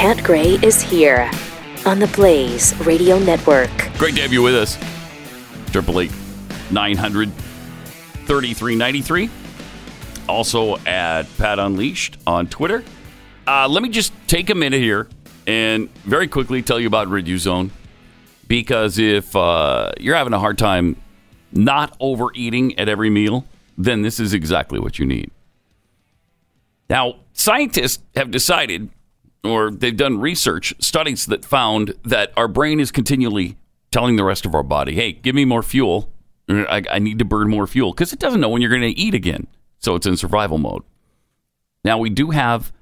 Pat Gray is here on the Blaze Radio Network. Great to have you with us. Triple eight nine hundred thirty three ninety three. Also at Pat Unleashed on Twitter. Uh, let me just take a minute here and very quickly tell you about Riduzone. Because if uh, you're having a hard time not overeating at every meal, then this is exactly what you need. Now, scientists have decided, or they've done research, studies that found that our brain is continually telling the rest of our body, hey, give me more fuel. I, I need to burn more fuel because it doesn't know when you're going to eat again. So it's in survival mode. Now, we do have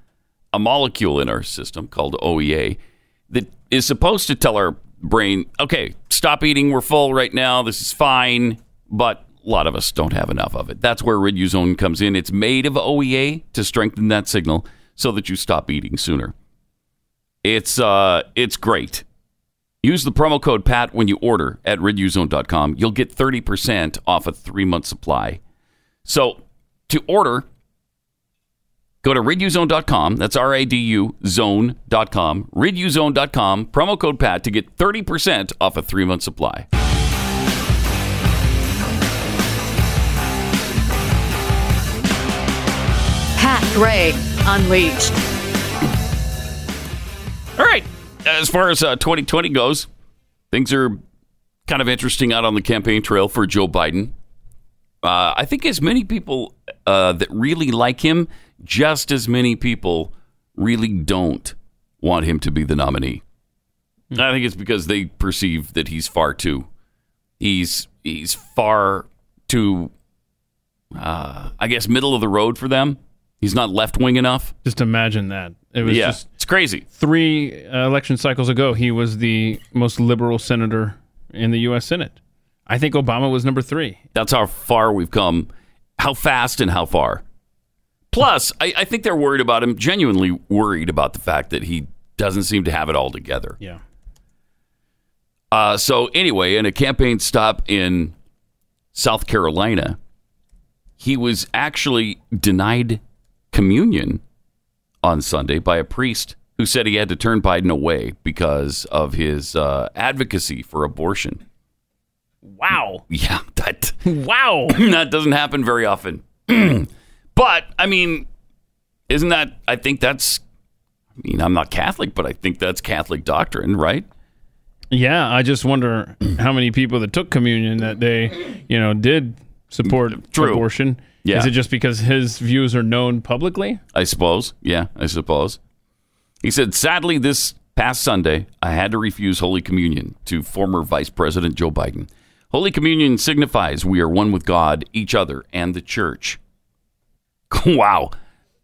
a molecule in our system called OEA that is supposed to tell our brain, okay, stop eating. We're full right now. This is fine. But a lot of us don't have enough of it. That's where Riduzone comes in. It's made of OEA to strengthen that signal so that you stop eating sooner. It's uh, it's great. Use the promo code PAT when you order at riduzone.com. You'll get 30% off a three month supply. So to order, go to riduzone.com. That's R A D U zone.com. Riduzone.com. Promo code PAT to get 30% off a three month supply. Pat Gray Unleashed. All right. As far as uh, 2020 goes, things are kind of interesting out on the campaign trail for Joe Biden. Uh, I think as many people uh, that really like him, just as many people really don't want him to be the nominee. I think it's because they perceive that he's far too, he's he's far too, uh, I guess, middle of the road for them. He's not left wing enough. Just imagine that. It was yeah, just it's crazy. three uh, election cycles ago. He was the most liberal senator in the U.S. Senate. I think Obama was number three. That's how far we've come, how fast and how far. Plus, I, I think they're worried about him, genuinely worried about the fact that he doesn't seem to have it all together. Yeah. Uh, so, anyway, in a campaign stop in South Carolina, he was actually denied communion on Sunday by a priest who said he had to turn Biden away because of his uh, advocacy for abortion. Wow. Yeah, that Wow. that doesn't happen very often. but I mean, isn't that? I think that's. I mean, I'm not Catholic, but I think that's Catholic doctrine, right? Yeah, I just wonder how many people that took communion that day, you know, did support True. abortion. Yeah. Is it just because his views are known publicly? I suppose. Yeah, I suppose. He said, sadly, this past Sunday, I had to refuse Holy Communion to former Vice President Joe Biden. Holy Communion signifies we are one with God, each other, and the church. wow.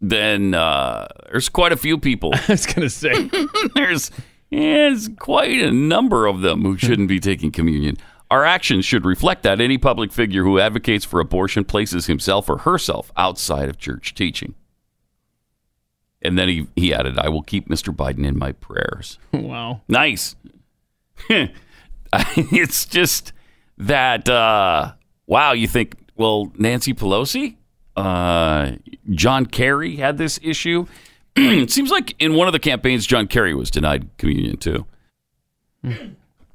Then uh, there's quite a few people. I was going to say. there's, there's quite a number of them who shouldn't be taking communion. Our actions should reflect that any public figure who advocates for abortion places himself or herself outside of church teaching. And then he, he added, I will keep Mr. Biden in my prayers. wow. Nice. it's just that, uh, wow, you think, well, Nancy Pelosi, uh, John Kerry had this issue. it seems like in one of the campaigns, John Kerry was denied communion too.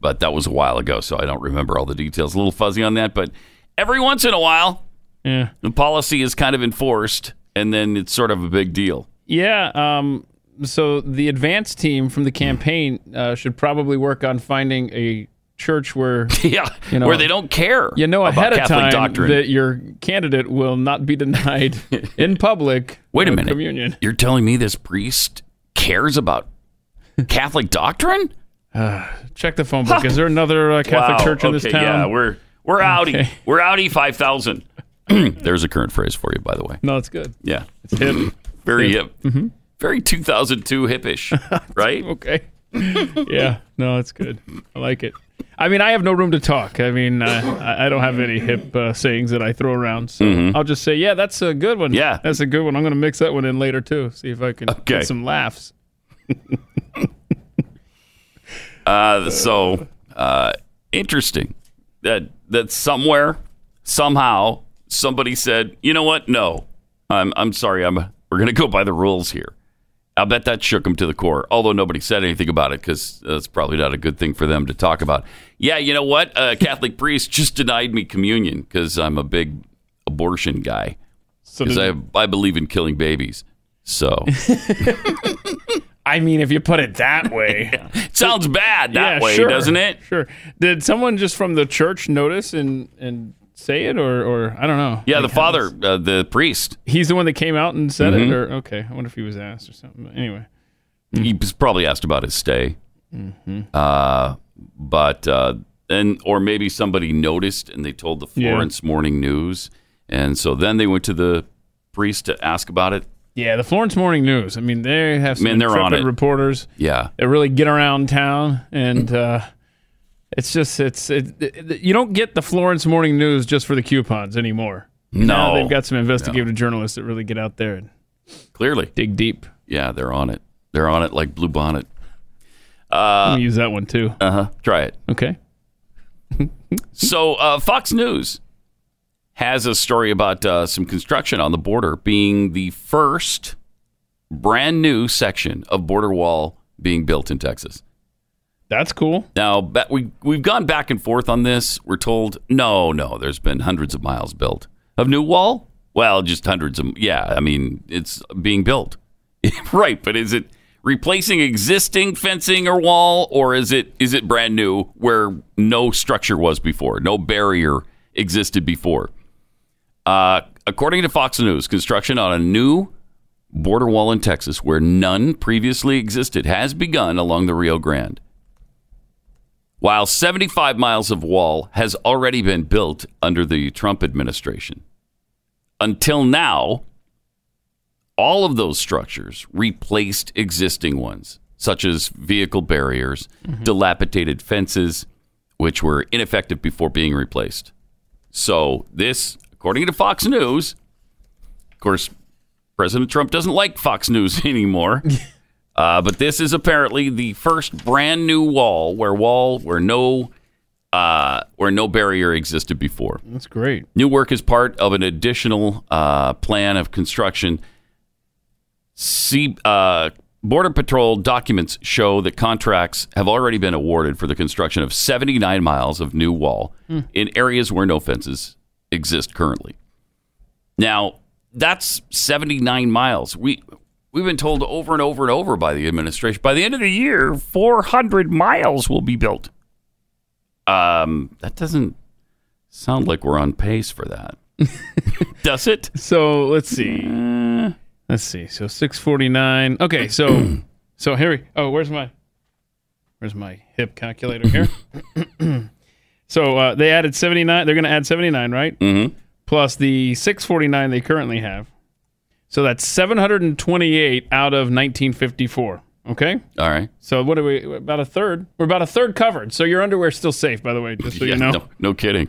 But that was a while ago, so I don't remember all the details. A little fuzzy on that, but every once in a while, Yeah. the policy is kind of enforced, and then it's sort of a big deal. Yeah. Um, so the advance team from the campaign uh, should probably work on finding a church where yeah, You know, where they don't care. you know about ahead of Catholic time doctrine. that your candidate will not be denied in public. Wait a minute. Communion. You're telling me this priest cares about Catholic doctrine? Check the phone book. Is there another uh, Catholic Wow, church in this town? Yeah, we're we're outie. Okay. We're outie five thousand. There's a current phrase for you, by the way. no, it's good. Yeah, It's hip. very hip, very 2002 hippish, right? okay. yeah. No, it's good. I like it. I mean, I have no room to talk. I mean, uh, I don't have any hip uh, sayings that I throw around. So I'll just say, yeah, that's a good one. Mm-hmm. Yeah. That's a good one. I'm going to mix that one in later, too. See if I can Okay. get some laughs. Uh, so uh, interesting that that somewhere somehow somebody said, you know what? No, I'm I'm sorry. I'm we're gonna go by the rules here. I bet that shook them to the core. Although nobody said anything about it because that's probably not a good thing for them to talk about. Yeah, you know what? A Catholic priest just denied me communion because I'm a big abortion guy. Because did- I I believe in killing babies. So I mean, if you put it that way, it sounds bad that yeah, way, sure, doesn't it? Sure. Did someone just from the church notice and and say it, or or I don't know? Yeah, Like, the father, uh, the priest, He's the one that came out and said Mm-hmm. it, or okay. I wonder if he was asked or something. But anyway, he was probably asked about his stay. Uh, but uh, and or maybe somebody noticed and they told the Yeah. Florence Morning News, and so then they went to the priest to ask about it. Yeah, the Florence Morning News. I mean, they have some Man, they're on it. reporters Yeah, that really get around town, and uh, it's just it's it, it- you don't get the Florence Morning News just for the coupons anymore. no, Now they've got some investigative journalists that really get out there and clearly, dig deep. yeah, they're on it. They're on it like Blue Bonnet. Let me use that one too. Uh huh. Try it. Okay. So, uh, Fox News has a story about uh, some construction on the border being the first brand new section of border wall being built in Texas. That's cool. Now, we we've gone back and forth on this. We're told no, no. There's been hundreds of miles built of new wall. Well, just hundreds of. Yeah, I mean, it's being built, right? But is it replacing existing fencing or wall, or is it is it brand new where no structure was before, no barrier existed before? Uh, according to Fox News, construction on a new border wall in Texas, where none previously existed, has begun along the Rio Grande while 75 miles of wall has already been built under the Trump administration. Until now, all of those structures replaced existing ones, such as vehicle barriers, dilapidated fences, which were ineffective before being replaced. So, this, according to Fox News, of course, President Trump doesn't like Fox News anymore. Uh, but this is apparently the first brand new wall where wall where no uh, where no barrier existed before. That's great. New work is part of an additional uh, plan of construction. See, uh, Border Patrol documents show that contracts have already been awarded for the construction of 79 miles of new wall in areas where no fences exist currently. Now, that's 79 miles. We we've been told over and over and over by the administration by the end of the year 400 miles will be built. Um, that doesn't sound like we're on pace for that. Does it? So let's see. Let's see. So six forty nine. Okay. So so we. Oh, where's my where's my hip calculator here? so uh, they added seventy nine. They're going to add seventy nine, right? Mhm. Plus the six forty nine they currently have. So that's seven hundred and twenty eight out of nineteen fifty four. Okay. All right. So what are we? About a third. We're about a third covered. So your underwear's still safe, by the way, just so Yeah, you know. no, no kidding.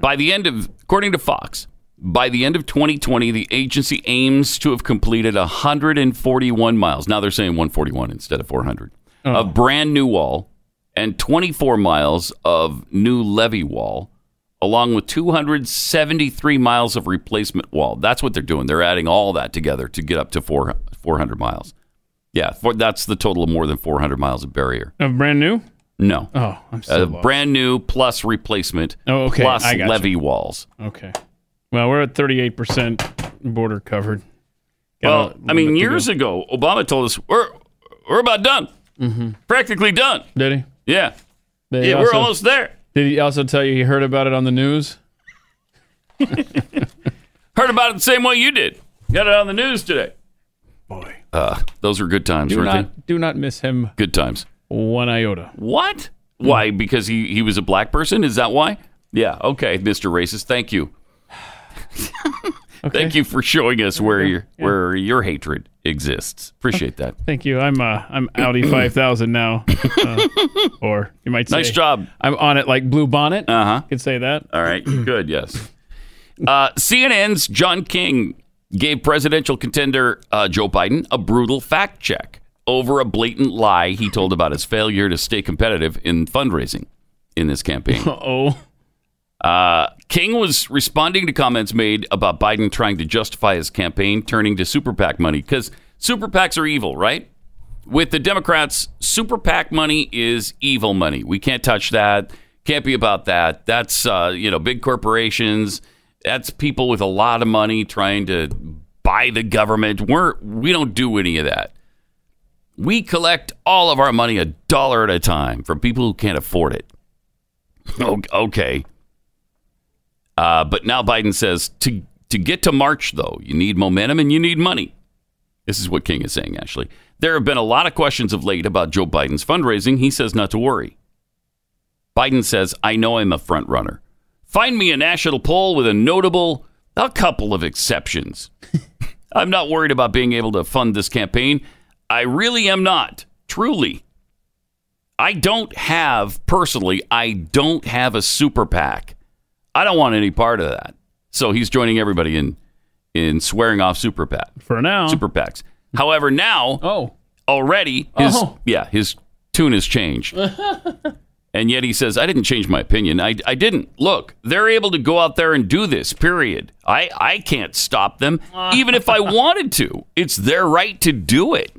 By the end of, according to Fox, by the end of 2020, the agency aims to have completed 141 miles. Now they're saying 141 instead of 400 of brand new wall and 24 miles of new levee wall, along with 273 miles of replacement wall. That's what they're doing. They're adding all that together to get up to four, 400 miles. Yeah, for, that's the total of more than 400 miles of barrier. Of brand new. No. Oh, I'm so Uh, lost. brand new plus replacement Oh, okay. plus I levee walls. Okay. Well, we're at 38% border covered. Got Well, I mean, years ago, Obama told us we're we're about done, Mm-hmm. practically done. Did he? Yeah, Did yeah, also, we're almost there. did he also tell you he heard about it on the news? Heard about it the same way you did. Got it on the news today. Boy. Uh, those were good times, Do weren't they? not, do not miss him Good times. one iota. What? Why? Because he, he was a black person? Is that why? Yeah. Okay, Mr. Racist. Thank you. Okay. Thank you for showing us where your where your hatred exists. Appreciate that. Thank you. I'm uh, I'm Audi 5000 now. Uh, or you might say. Nice job. I'm on it like Blue Bonnet. Uh huh. Could say that. All right, good, yes. Uh, CNN's John King gave presidential contender uh, Joe Biden a brutal fact check over a blatant lie he told about his failure to stay competitive in fundraising in this campaign. Oh. Uh, King was responding to comments made about Biden trying to justify his campaign turning to super PAC money because super PACs are evil, right? With the Democrats, super PAC money is evil money. We can't touch that. Can't be about that. That's uh, you know big corporations. That's people with a lot of money trying to buy the government. We're we don't do any of that. We collect all of our money a dollar at a time from people who can't afford it. Okay. Uh, but now Biden says to to get to March though, you need momentum and you need money. This is what King is saying. Actually, there have been a lot of questions of late about Joe Biden's fundraising. He says not to worry. Biden says, "I know I'm a front runner. Find me a national poll with a notable, a couple of exceptions. I'm not worried about being able to fund this campaign. I really am not. Truly." I don't have personally. I don't have a super PAC. I don't want any part of that. So he's joining everybody in in swearing off super PAC, For now. super PACs. However, now Oh. already his Oh. yeah his tune has changed, and yet he says I didn't change my opinion. I I didn't. Look, they're able to go out there and do this. Period. I I can't stop them even if I wanted to. It's their right to do it.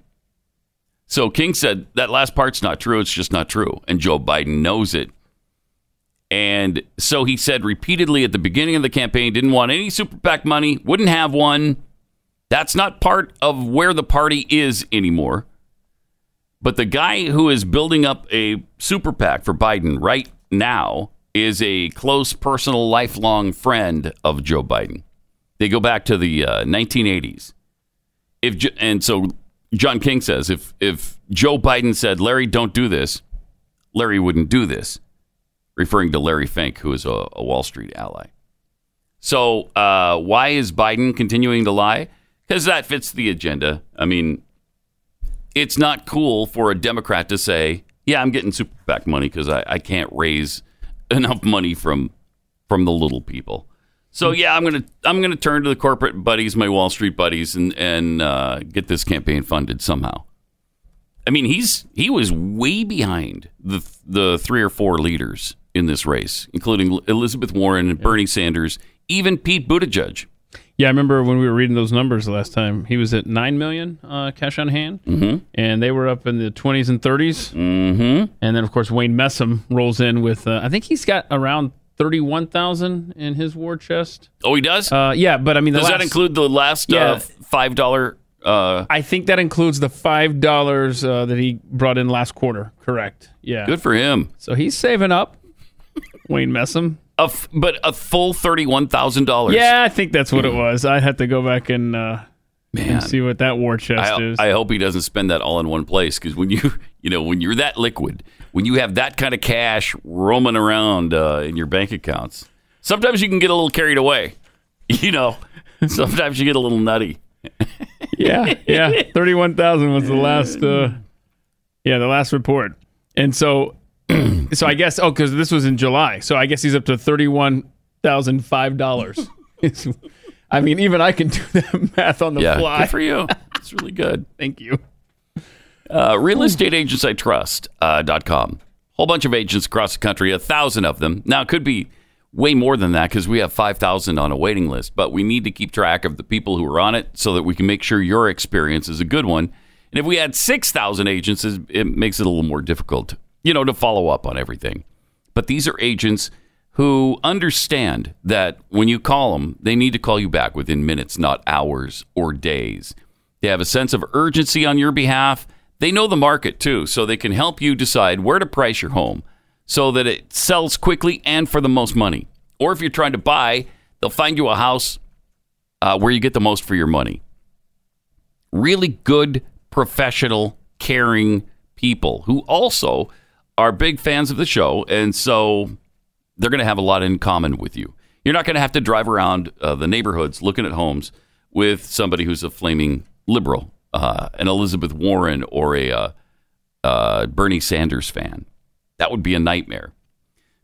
So King said that last part's not true. It's just not true. And Joe Biden knows it. And so he said repeatedly at the beginning of the campaign, didn't want any super PAC money, wouldn't have one. That's not part of where the party is anymore. But the guy who is building up a super PAC for Biden right now is a close, personal, lifelong friend of Joe Biden. They go back to the uh, 1980s. If and so John King says if if Joe Biden said Larry don't do this, Larry wouldn't do this, referring to Larry Fink, who is a, a Wall Street ally. So uh, why is Biden continuing to lie? Because that fits the agenda. I mean, it's not cool for a Democrat to say, "Yeah, I'm getting super PAC money because I, I can't raise enough money from from the little people." So yeah, I'm gonna I'm gonna turn to the corporate buddies, my Wall Street buddies, and and uh, get this campaign funded somehow. I mean, he's he was way behind the the three or four leaders in this race, including Elizabeth Warren and Bernie Sanders, even Pete Buttigieg. Yeah, I remember when we were reading those numbers last time. He was at nine million uh, cash on hand, mm-hmm. and they were up in the twenties and 30s Mm-hmm. And then, of course, Wayne Messam rolls in with. Uh, I think he's got around thirty-one thousand in his war chest. Oh, he does. Uh, yeah, but I mean, the does that include the last Yeah. uh, five dollar? Uh, I think that includes the five dollars uh, that he brought in last quarter. Correct. Yeah. good for him. So he's saving up. Wayne Messam. A f- but a full thirty one thousand dollars. Yeah, I think that's what it was. I'd have to go back and, uh, man. and see what that war chest I, is. I hope he doesn't spend that all in one place because when you you know when you're that liquid, when you have that kind of cash roaming around uh, in your bank accounts, sometimes you can get a little carried away. You know, sometimes you get a little nutty. yeah, yeah. Thirty-one thousand was the last. Uh, yeah, the last report. And so, so I guess oh, because this was in July, so I guess he's up to thirty-one thousand five dollars. I mean, even I can do that math on the Yeah, fly. good for you. It's really good. Thank you. Uh, real estate agents I trust uh, dot com. Whole bunch of agents across the country, a thousand of them. Now it could be way more than that because we have five thousand on a waiting list. But we need to keep track of the people who are on it so that we can make sure your experience is a good one. And if we had six thousand agents, it it makes it a little more difficult, you know, to follow up on everything. But these are agents who understand that when you call them, they need to call you back within minutes, not hours or days. They have a sense of urgency on your behalf. They know the market too, so they can help you decide where to price your home so that it sells quickly and for the most money. Or if you're trying to buy, they'll find you a house uh, where you get the most for your money. Really good, professional, caring people who also are big fans of the show, and so they're going to have a lot in common with you. You're not going to have to drive around uh, the neighborhoods looking at homes with somebody who's a flaming liberal, uh, an Elizabeth Warren or a uh, uh, Bernie Sanders fan. That would be a nightmare.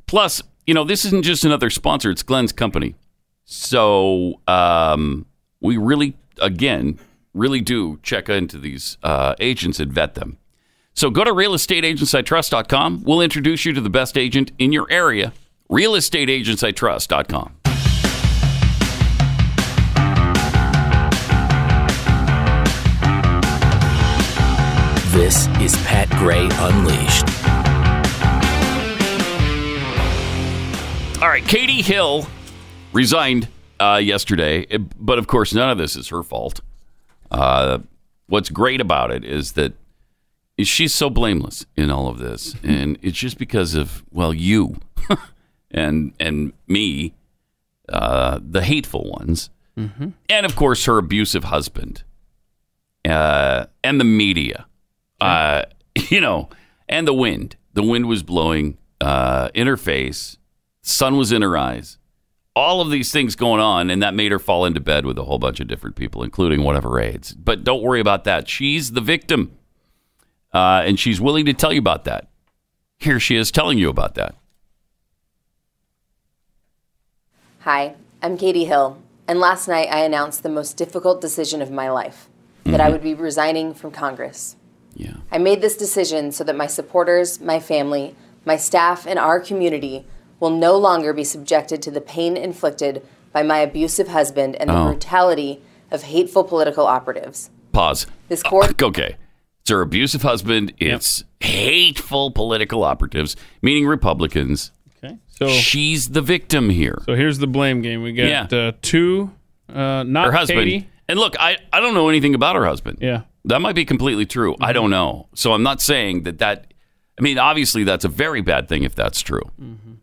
Plus, you know, this isn't just another sponsor, it's Glenn's company. So um, we really, again, really do check into these uh, agents and vet them. So go to realestateagentsitrust.com. We'll introduce you to the best agent in your area. Realestateagentsitrust.com. This is Pat Gray Unleashed. All right, Katie Hill resigned uh, yesterday, but of course, none of this is her fault. Uh, what's great about it is that she's so blameless in all of this, and it's just because of well, you and and me, uh, the hateful ones, and of course her abusive husband, uh, and the media, uh, you know, and the wind. The wind was blowing uh, in her face. Sun was in her eyes. All of these things going on, and that made her fall into bed with a whole bunch of different people, including one of her aides. But don't worry about that. She's the victim, uh, and she's willing to tell you about that. Here she is telling you about that. Hi, I'm Katie Hill, and last night I announced the most difficult decision of my life that I would be resigning from Congress. Yeah. I made this decision so that my supporters, my family, my staff, and our community will no longer be subjected to the pain inflicted by my abusive husband and the Oh. brutality of hateful political operatives. Pause. This court- okay. It's her abusive husband. It's hateful political operatives, meaning Republicans. Okay. So She's the victim here. so here's the blame game. We got Yeah. uh, two, uh, not her husband. Katie. And look, I, I don't know anything about her husband. Yeah. That might be completely true. I don't know. So I'm not saying that that. I mean, obviously, that's a very bad thing if that's true. Mm-hmm.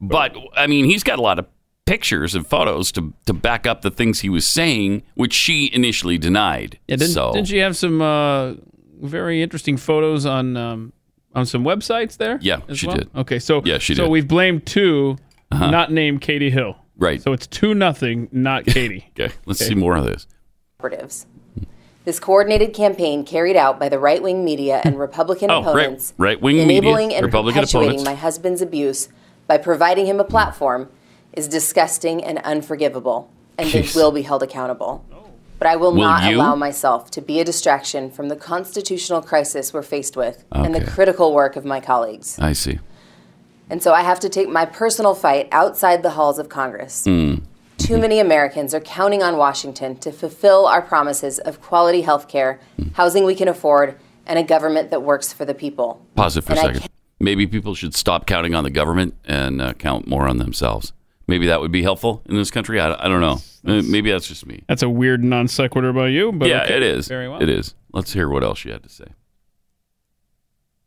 But I mean, he's got a lot of pictures and photos to to back up the things he was saying, which she initially denied. Yeah. Didn't, so didn't she have some uh, very interesting photos on um, on some websites there? Yeah, as she well? did. Okay. So Yeah, she so did. Uh-huh. we've blamed 2 not named Katie Hill. right? So it's two nothing, not Katie. okay, let's see more of this. operatives. This coordinated campaign carried out by the right-wing media and Republican Oh, right- opponents, right-wing media, enabling and Republican perpetuating opponents. my husband's abuse by providing him a platform, is disgusting and unforgivable, and Jeez. they will be held accountable. But I will, Will not you? allow myself to be a distraction from the constitutional crisis we're faced with and the critical work of my colleagues. I see. And so I have to take my personal fight outside the halls of Congress. Hmm. Too many Americans are counting on Washington to fulfill our promises of quality health care, Hmm. housing we can afford, and a government that works for the people. Pause it for a And I second. Maybe people should stop counting on the government and uh, count more on themselves. Maybe that would be helpful in this country. I, I don't know. Uh, Maybe that's just me. That's a weird non sequitur about you, but yeah, okay. it is. Very well. It is. Let's hear what else you had to say.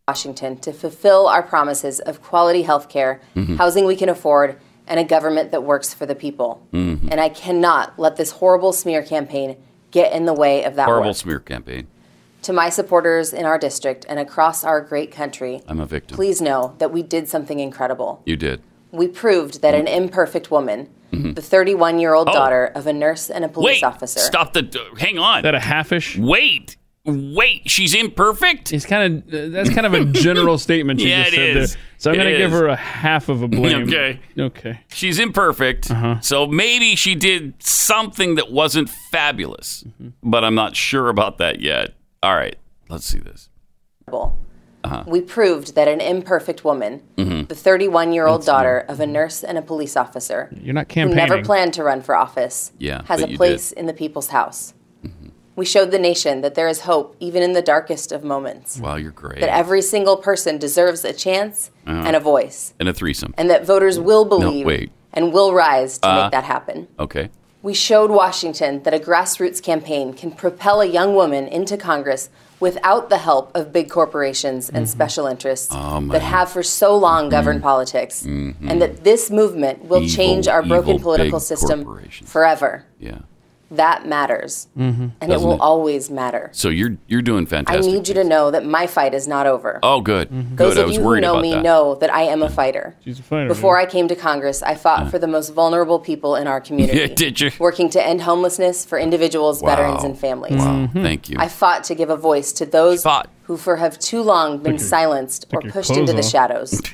Washington to fulfill our promises of quality health care, Mm-hmm. housing we can afford, and a government that works for the people. Mm-hmm. And I cannot let this horrible smear campaign get in the way of that Horrible work. smear campaign. To my supporters in our district and across our great country, I'm a victim. please know that we did something incredible. You did. We proved that an imperfect woman, the 31 year old Mm-hmm. Oh. daughter of a nurse and a police Wait. officer, Stop the. hang on. Is that a halfish? Wait. Wait. She's imperfect? It's kind of uh, that's kind of a general statement she Yeah, just it said is. there. So I'm going to give her a half of a blame. Okay. Okay. She's imperfect. Uh-huh. So maybe she did something that wasn't fabulous, Mm-hmm. but I'm not sure about that yet. All right. Let's see this. Uh-huh. we proved that an imperfect woman, Mm-hmm. the 31 year old daughter of a nurse and a police officer, You're not who never planned to run for office, Yeah, has a you place in the people's house. We showed the nation that there is hope even in the darkest of moments, Wow, you're great. that every single person deserves a chance Uh-huh. and a voice, and a threesome. and that voters will believe wait. and will rise to Uh, make that happen. Okay. We showed Washington that a grassroots campaign can propel a young woman into Congress without the help of big corporations and special interests Mm-hmm. Oh. Mm-hmm. that have for so long governed politics, and that this movement will Evil, change our broken political system forever. Yeah. That matters, mm-hmm. and it Doesn't will it? always matter. So you're you're doing fantastic. I need you to know that my fight is not over. Oh, good. Mm-hmm. Those Good. I of was you who know me that. know that I am a fighter. She's a fighter. Before I came to Congress, I fought for the most vulnerable people in our community. Yeah, did you? Working to end homelessness for individuals, veterans, and families. Wow. Thank you. I fought to give a voice to those Fought. who for have too long been silenced or pushed clothes into the shadows.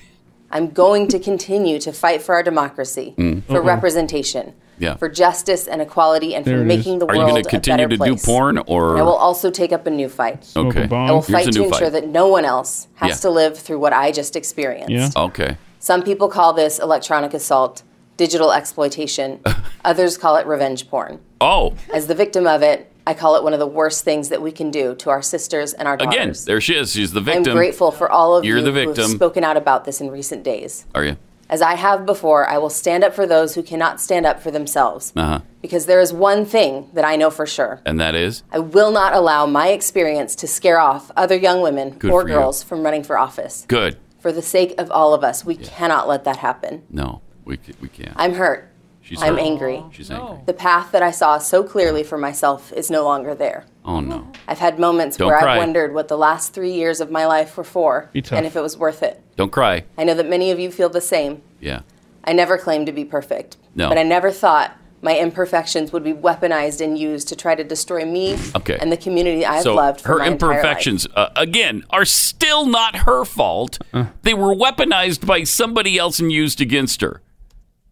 I'm going to continue to fight for our democracy, mm. for mm-hmm. representation, Yeah. for justice and equality, and There for it making is. the Are you going to continue to do porn or? I will also take up a new fight. Smoke okay. a bong. I will fight to ensure fight. that no one else has Yeah. to live through what I just experienced. Yeah. Okay. Some people call this electronic assault, digital exploitation. Others call it revenge porn. Oh, As the victim of it, I call it one of the worst things that we can do to our sisters and our daughters. Again, there she is. She's the victim. I'm grateful for all of You're you the who have spoken out about this in recent days. Are you? As I have before, I will stand up for those who cannot stand up for themselves. Uh huh. Because there is one thing that I know for sure. And that is? I will not allow my experience to scare off other young women Good or for you. girls from running for office. Good. For the sake of all of us, we cannot let that happen. No, we, we can't. I'm hurt. She's I'm hurt. angry. She's angry. The path that I saw so clearly for myself is no longer there. Oh, no. I've had moments Don't where cry. I've wondered what the last three years of my life were for and if it was worth it. Don't cry. I know that many of you feel the same. Yeah. I never claimed to be perfect. No. But I never thought my imperfections would be weaponized and used to try to destroy me Okay. and the community I've so loved for her my entire life. imperfections, uh, again, are still not her fault. They were weaponized by somebody else and used against her.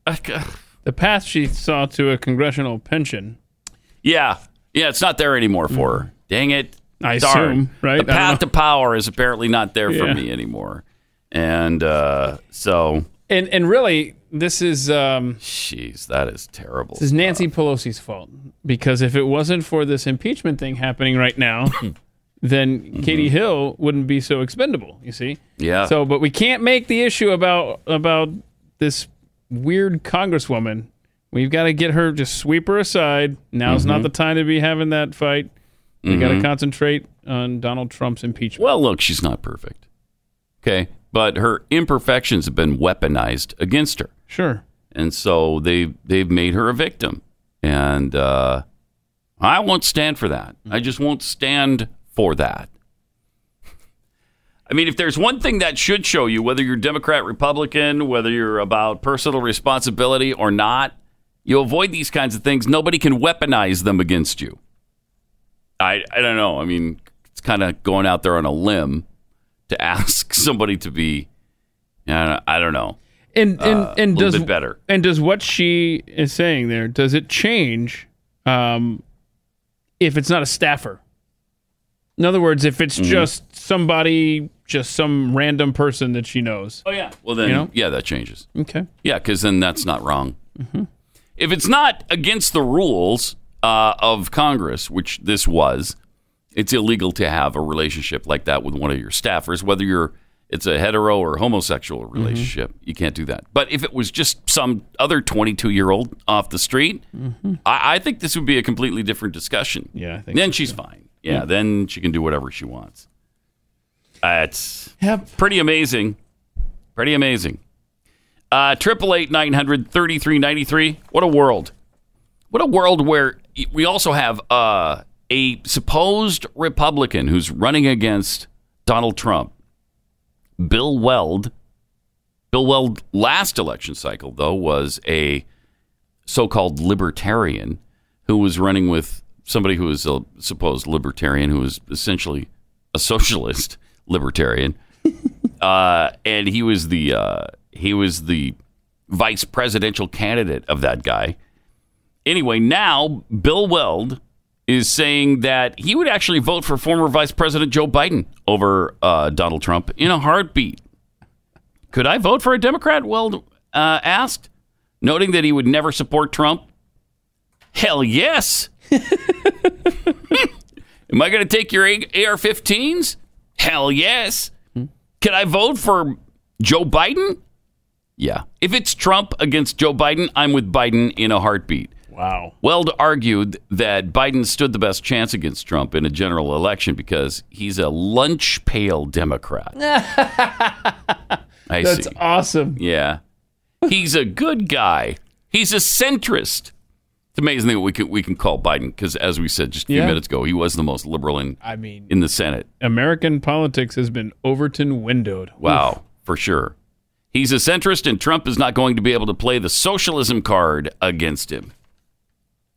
Uh, The path she saw to a congressional pension. Yeah. Yeah, it's not there anymore for her. Dang it. I Darn. assume, right? The path to power is apparently not there for me anymore. And uh, so, And and really, this is um, jeez, that is terrible. this is Nancy Pelosi's fault because if it wasn't for this impeachment thing happening right now, then Katie Hill wouldn't be so expendable. You see? Mm-hmm. Yeah. So, but we can't make the issue about about this weird congresswoman. We've got to get her, just sweep her aside. Now's not Mhm. the time to be having that fight. We got to Mhm. concentrate on Donald Trump's impeachment. Well, look, she's not perfect. Okay. But her imperfections have been weaponized against her. Sure. And so they they've made her a victim. And uh, I won't stand for that. I just won't stand for that. I mean, if there's one thing that should show you whether you're Democrat, Republican, whether you're about personal responsibility or not, you avoid these kinds of things. Nobody can weaponize them against you. I I don't know. I mean, it's kind of going out there on a limb to ask somebody to be. I I don't know. And and Uh, and does better. And does what she is saying there does it change um, if it's not a staffer? In other words, if it's Mhm. just somebody, just some random person that she knows. Oh yeah. Well then, You know? yeah, that changes. Okay. Yeah, because then that's not wrong. If it's not against the rules uh, of Congress, which this was, it's illegal to have a relationship like that with one of your staffers, whether you're it's a hetero or homosexual relationship. You can't do that. But if it was just some other 22 year old off the street, I, I think this would be a completely different discussion. Yeah, I think then she's fine. Yeah, Yeah. then she can do whatever she wants. Uh, it's Yep. pretty amazing. Pretty amazing. Uh, Triple eight nine hundred thirty three ninety three. What a world! What a world where we also have uh, a supposed Republican who's running against Donald Trump, Bill Weld. Bill Weld last election cycle though was a so-called libertarian who was running with somebody who was a supposed libertarian who was essentially a socialist libertarian, uh, and he was the uh, he was the vice presidential candidate of that guy. Anyway, now Bill Weld is saying that he would actually vote for former Vice President Joe Biden over uh, Donald Trump in a heartbeat. Could I vote for a Democrat? Well, uh, asked, noting that he would never support Trump. Hell yes. Am I going to take your AR 15s? Hell yes. Can I vote for Joe Biden? Yeah. If it's Trump against Joe Biden, I'm with Biden in a heartbeat. Wow. Weld argued that Biden stood the best chance against Trump in a general election because he's a lunch pail Democrat. I see. That's see. awesome. Yeah. He's a good guy. He's a centrist. It's amazing that we can we can call Biden because, as we said just a few Yeah. minutes ago, he was the most liberal in I mean, in the Senate. American politics has been Overton windowed. Wow, for sure. He's a centrist, and Trump is not going to be able to play the socialism card against him.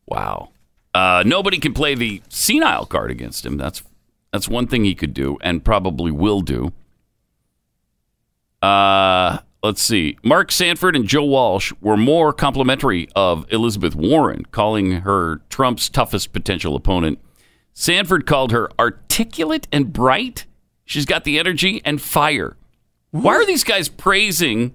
Wow. Uh, nobody can play the senile card against him. That's that's one thing he could do, and probably will do. Uh, let's see. Mark Sanford and Joe Walsh were more complimentary of Elizabeth Warren, calling her Trump's toughest potential opponent. Sanford called her articulate and bright. She's got the energy and fire. Why are these guys praising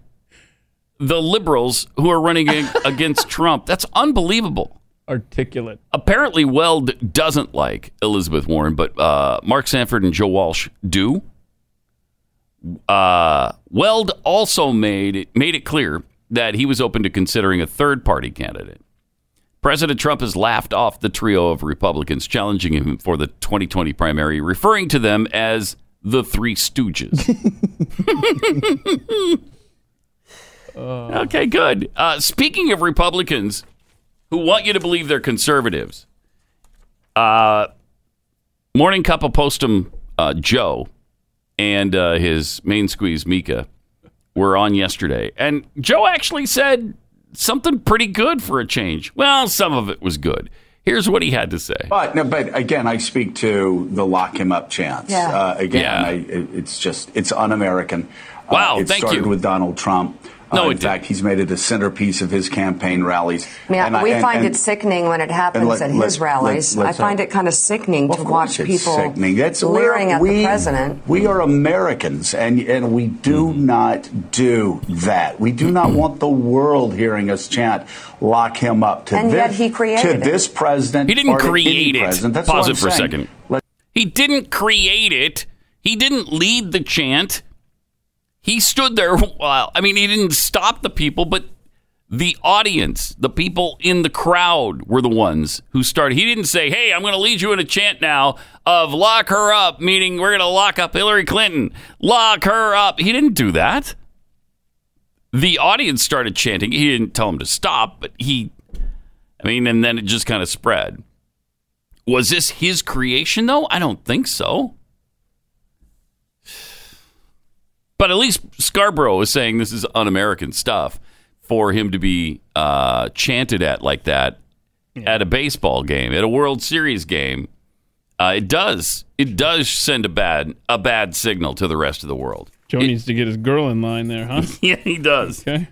the liberals who are running against Trump? That's unbelievable. Articulate. Apparently, Weld doesn't like Elizabeth Warren, but uh, Mark Sanford and Joe Walsh do. Uh, Weld also made it, made it clear that he was open to considering a third party candidate. President Trump has laughed off the trio of Republicans challenging him for the 2020 primary, referring to them as the Three Stooges. okay, good. Uh, speaking of Republicans who want you to believe they're conservatives, uh, Morning Cup of Postum uh, Joe and uh, his main squeeze Mika were on yesterday, and Joe actually said something pretty good for a change. Well, some of it was good. Here's what he had to say. But no, but again, I speak to the lock him up chance. Yeah. Uh, again, Yeah. I, it- it's just it's un-American. Wow, uh, it thank started you. with Donald Trump. No, Uh, it in didn't. fact, he's made it a centerpiece of his campaign rallies. Yeah, And I- we and- find and- it sickening when it happens let- at his rallies. let's- let's I find it kind of sickening Of to course watch it's people sickening. That's leering we're- at we, the president. We are Americans, and and we do Hmm. not do that. We do not want the world hearing us chant "lock him up." To And this, yet he created to it. this president. He didn't or to any create it. president. That's Pause what it I'm a saying. second. Let- He didn't create it. He didn't lead the chant. He stood there while I mean he didn't stop the people, but the audience, the people in the crowd were the ones who started. He didn't say, "Hey, I'm going to lead you in a chant now of lock her up," meaning we're going to lock up Hillary Clinton. Lock her up. He didn't do that. The audience started chanting. He didn't tell them to stop, but he I mean, and then it just kind of spread. Was this his creation, though? I don't think so. But at least Scarborough is saying this is un American stuff for him to be uh, chanted at like that at a baseball game, at a World Series game. Uh, it does. It does send a bad a bad signal to the rest of the world. Joe needs to get his girl in line there, huh? Yeah, he does. Okay.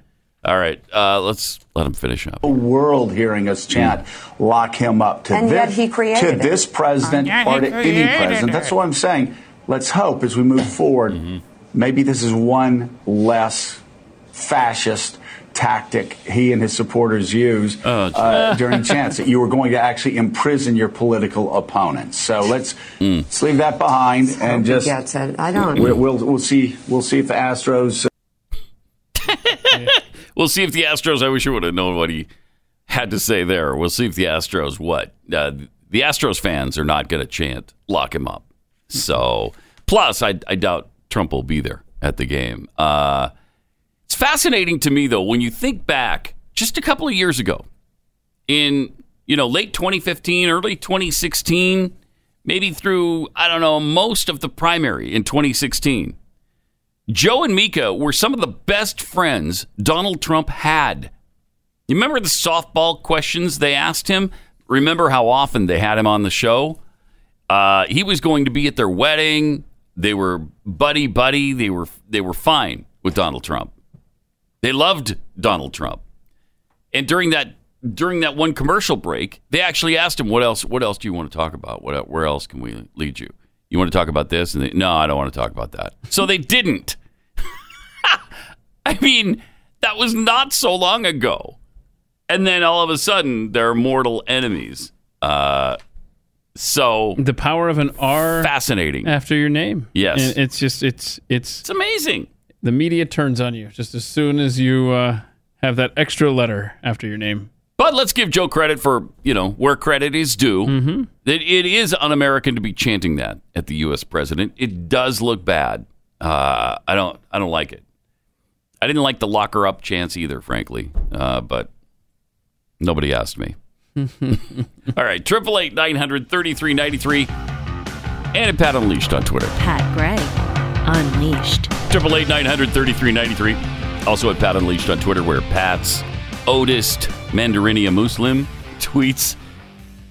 All right, uh, let's let him finish up. the world hearing us chant "lock him up" to And this, yet he created to it. this president or to any president. That's what I'm saying. Let's hope as we move forward, Mm-hmm. Maybe this is one less fascist tactic he and his supporters use Oh, uh, during chants that you were going to actually imprison your political opponents. So let's, Mm. let's leave that behind and just gets it. I don't. we'll, we'll we'll see we'll see if the Astros. We'll see if the Astros. I wish you would have known what he had to say there. We'll see if the Astros. What uh, the Astros fans are not going to chant "lock him up." So, plus, I, I doubt Trump will be there at the game. Uh, it's fascinating to me though when you think back just a couple of years ago, in you know late 2015, early 2016, maybe through I don't know most of the primary in 2016. Joe and Mika were some of the best friends Donald Trump had. You remember the softball questions they asked him? Remember how often they had him on the show? Uh, he was going to be at their wedding. They were buddy buddy. They were they were fine with Donald Trump. They loved Donald Trump. And during that during that one commercial break, they actually asked him, "What else? What else do you want to talk about? What where else can we lead you? You want to talk about this?" And they, no, I don't want to talk about that. So they didn't. I mean, that was not so long ago. And then all of a sudden, they're mortal enemies. Uh, so The power of an R fascinating. after your name. Yes. And it's just it's it's It's amazing. the media turns on you just as soon as you uh, have that extra letter after your name. But let's give Joe credit for, you know, where credit is due. Mm-hmm. It, it is un American to be chanting that at the U.S. president. It does look bad. Uh, I don't I don't like it. I didn't like the locker up chance either, frankly. Uh, but nobody asked me. All right, triple eight nine hundred thirty three ninety three, and at Pat Unleashed on Twitter. Pat Gray Unleashed. Triple eight nine hundred thirty three ninety three. Also at Pat Unleashed on Twitter, where Pat's oldest Mandarinia Muslim tweets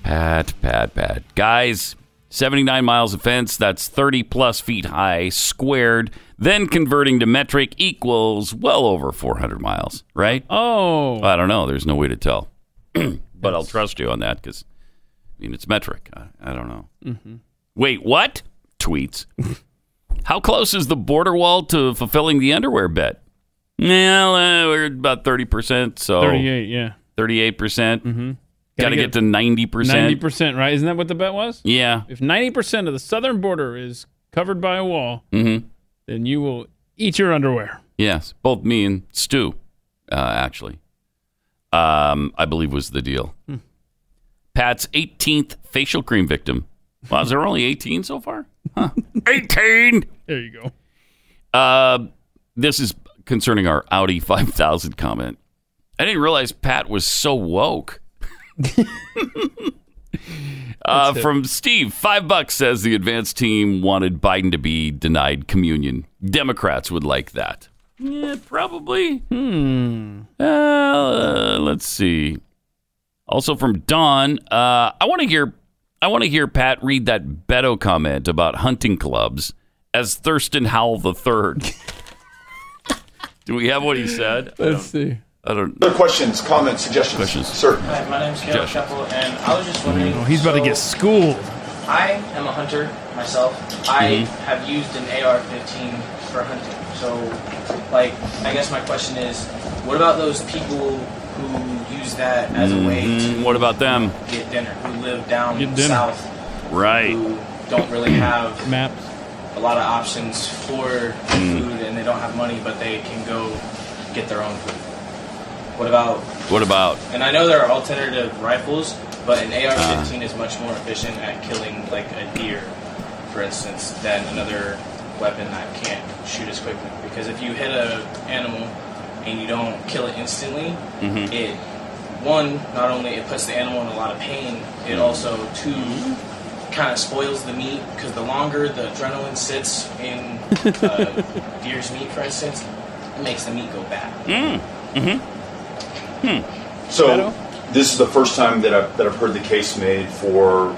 Pat, Pat, Pat. Guys, 79 miles of fence, that's 30 plus feet high, squared, then converting to metric equals well over 400 miles, right? Oh, I don't know. There's no way to tell. but I'll trust you on that because, I mean, it's metric. I, I don't know. Wait, what? Tweets. How close is the border wall to fulfilling the underwear bet? Well, uh, we're about 30%, so 38, yeah. 38%. Got to get to ninety percent. ninety percent, right? Isn't that what the bet was? Yeah. If ninety percent of the southern border is covered by a wall, Mm-hmm. then you will eat your underwear. Yes, both me and Stu, uh, actually, um, I believe was the deal. Hmm. Pat's 18th facial cream victim. Wow, is there only 18 so far? Huh. 18. There you go. Uh, this is concerning our Audi 5000 comment. I didn't realize Pat was so woke. uh, from Steve, five bucks says the advanced team wanted Biden to be denied communion. Democrats would like that. Yeah, probably. Hmm. Uh, let's see. Also from Don, uh, I want to hear. I want to hear Pat read that Beto comment about hunting clubs as Thurston Howell the Third. Do we have what he said? I don't, see. I don't. Other questions, comments, suggestions? Questions. Sir. Hi, my name's Caleb Josh. And I was just wondering. Oh, he's about to get schooled. I am a hunter myself. I Mhm. have used an AR-15 for hunting. So, like, I guess my question is, what about those people who use that as a way Mhm. to What about them? get dinner, who live down Get dinner. south, Right. who don't really have Maps. a lot of options for Mm. food, and they don't have money, but they can go get their own food. What about What about? and I know there are alternative rifles, but an Uh-huh. AR-15 is much more efficient at killing like a deer, for instance, than another weapon that can't shoot as quickly. Because if you hit a animal and you don't kill it instantly, Mhm. it one not only it puts the animal in a lot of pain, it also two kind of spoils the meat because the longer the adrenaline sits in uh, deer's meat, for instance, it makes the meat go bad. Mm. Mm-hmm. Hmm. So this is the first time that I've, that I've heard the case made for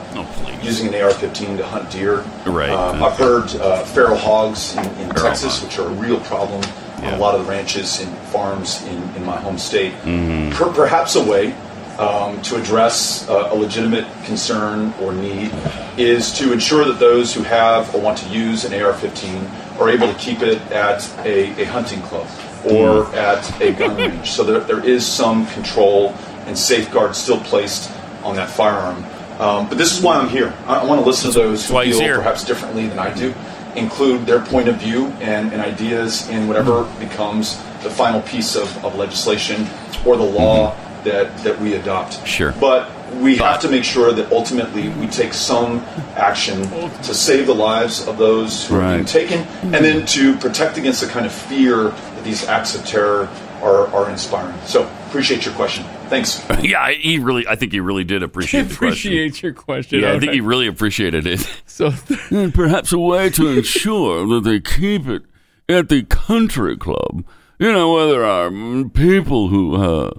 using an AR-15 to hunt deer. Right. Um, I've heard uh, feral hogs in, in Texas, which are a real problem on a lot of the ranches and farms in, in my home state. Mm-hmm. Per- perhaps a way um, to address uh, a legitimate concern or need is to ensure that those who have or want to use an AR-15 are able to keep it at a, a hunting club or Mm. at a gun range, so that there is some control and safeguards still placed on that firearm. Um, but this is why I'm here. I, I want to listen to those who why feel perhaps differently than I do, include their point of view and, and ideas in whatever becomes the final piece of, of legislation or the law that, that we adopt. Mm-hmm. Sure. But we have to make sure that ultimately we take some action to save the lives of those who are being Right. taken and then to protect against the kind of fear that these acts of terror are, are inspiring. So appreciate your question. Thanks. Yeah, he really. I think he really did appreciate the question. Appreciate your question. Yeah, I All think he really appreciated it. So and perhaps a way to ensure that they keep it at the country club. You know, where there are people who uh,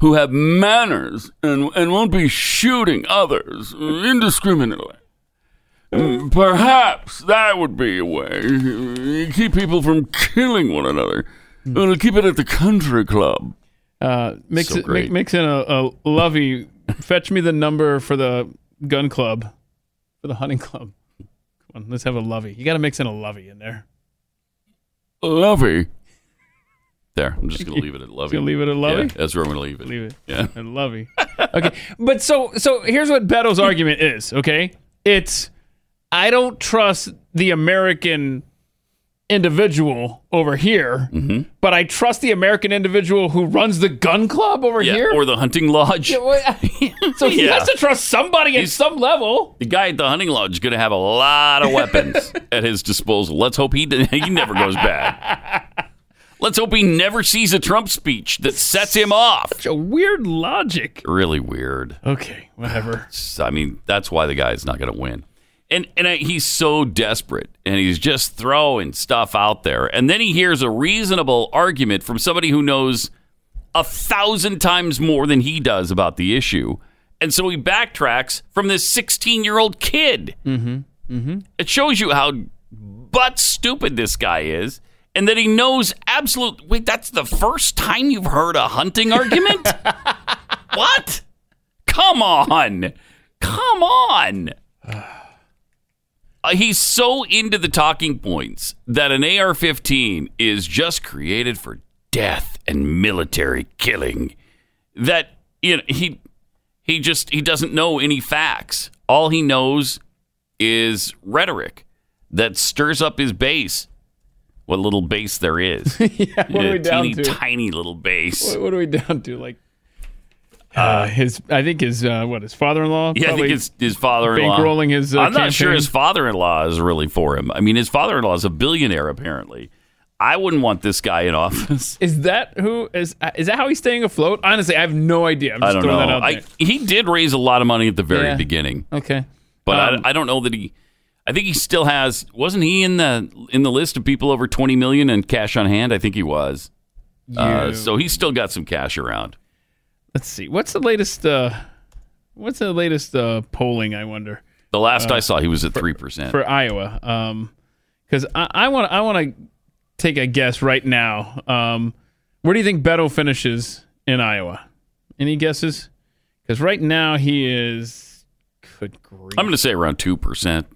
who have manners and and won't be shooting others indiscriminately. Perhaps that would be a way to keep people from killing one another. Uh, keep it at the country club. Uh, mix So it, mix, mix in a, a lovey. fetch me the number for the gun club, for the hunting club. Come on, let's have a lovey. You got to mix in a lovey in there. Lovey. There, I'm just gonna leave it at lovey. Gonna leave it at lovey? Yeah, that's where I'm gonna leave it. Leave it. Yeah. And lovey. Okay, but so so here's what Beto's argument is. Okay, it's I don't trust the American individual over here, Mm-hmm. but I trust the American individual who runs the gun club over Yeah, here. or the hunting lodge. Yeah, well, so he Yeah. has to trust somebody at some level. The guy at the hunting lodge is going to have a lot of weapons at his disposal. Let's hope he he never goes bad. Let's hope he never sees a Trump speech that sets him off. Such a weird logic. Really weird. Okay, whatever. I mean, that's why the guy is not going to win. And and I, he's so desperate, and he's just throwing stuff out there, and then he hears a reasonable argument from somebody who knows a thousand times more than he does about the issue, and so he backtracks from this sixteen-year-old kid. Mm-hmm. Mm-hmm. It shows you how butt stupid this guy is, and that he knows absolute. Wait, that's the first time you've heard a hunting argument? what? Come on, come on. Uh, he's so into the talking points that an AR-15 is just created for death and military killing that you know he He just he doesn't know any facts. All he knows is rhetoric that stirs up his base. What little base there is. yeah, what are we down teeny to? tiny little base. What, what are we down to? Like, uh, his I think his uh, what his father-in-law. Yeah, I think his his father-in-law bankrolling his. Uh, I'm not sure his father-in-law is really for him. I mean, his father-in-law is a billionaire apparently. I wouldn't want this guy in office. Is that who is is that how he's staying afloat? Honestly, I have no idea. I'm just I don't throwing know. that out I, there. he did raise a lot of money at the very Yeah. beginning, Okay. but Um, I, I don't know that he. I think he still has. Wasn't he in the in the list of people over 20 million in cash on hand? I think he was. Uh, so he's still got some cash around. Let's see. What's the latest? Uh, what's the latest uh, polling? I wonder The last Uh, I saw, he was at three percent. for Iowa. Um, because I want I want to take a guess right now. Um, where do you think Beto finishes in Iowa? Any guesses? Because right now he is. Good grief. I'm going to say around two percent.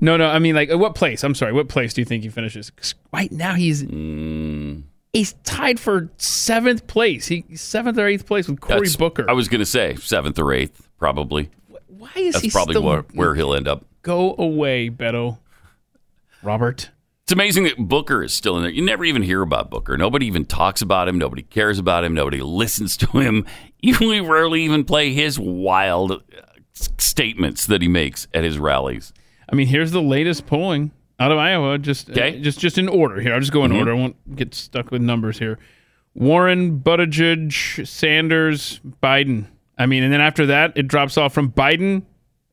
No, no. I mean, like, what place? I'm sorry. What place do you think he finishes? 'Cause right now, he's Mm. He's tied for seventh place. He seventh or eighth place with Cory That's- Booker. I was going to say seventh or eighth, probably. Why is That's he probably still where, where he'll end up. go away, Beto? Robert. It's amazing that Booker is still in there. You never even hear about Booker. Nobody even talks about him. Nobody cares about him. Nobody listens to him. We rarely even play his wild uh, statements that he makes at his rallies. I mean, here's the latest polling out of Iowa. Just Okay. uh, just just in order here. I'll just go in Mhm. order. I won't get stuck with numbers here. Warren, Buttigieg, Sanders, Biden. I mean, and then after that, it drops off from Biden.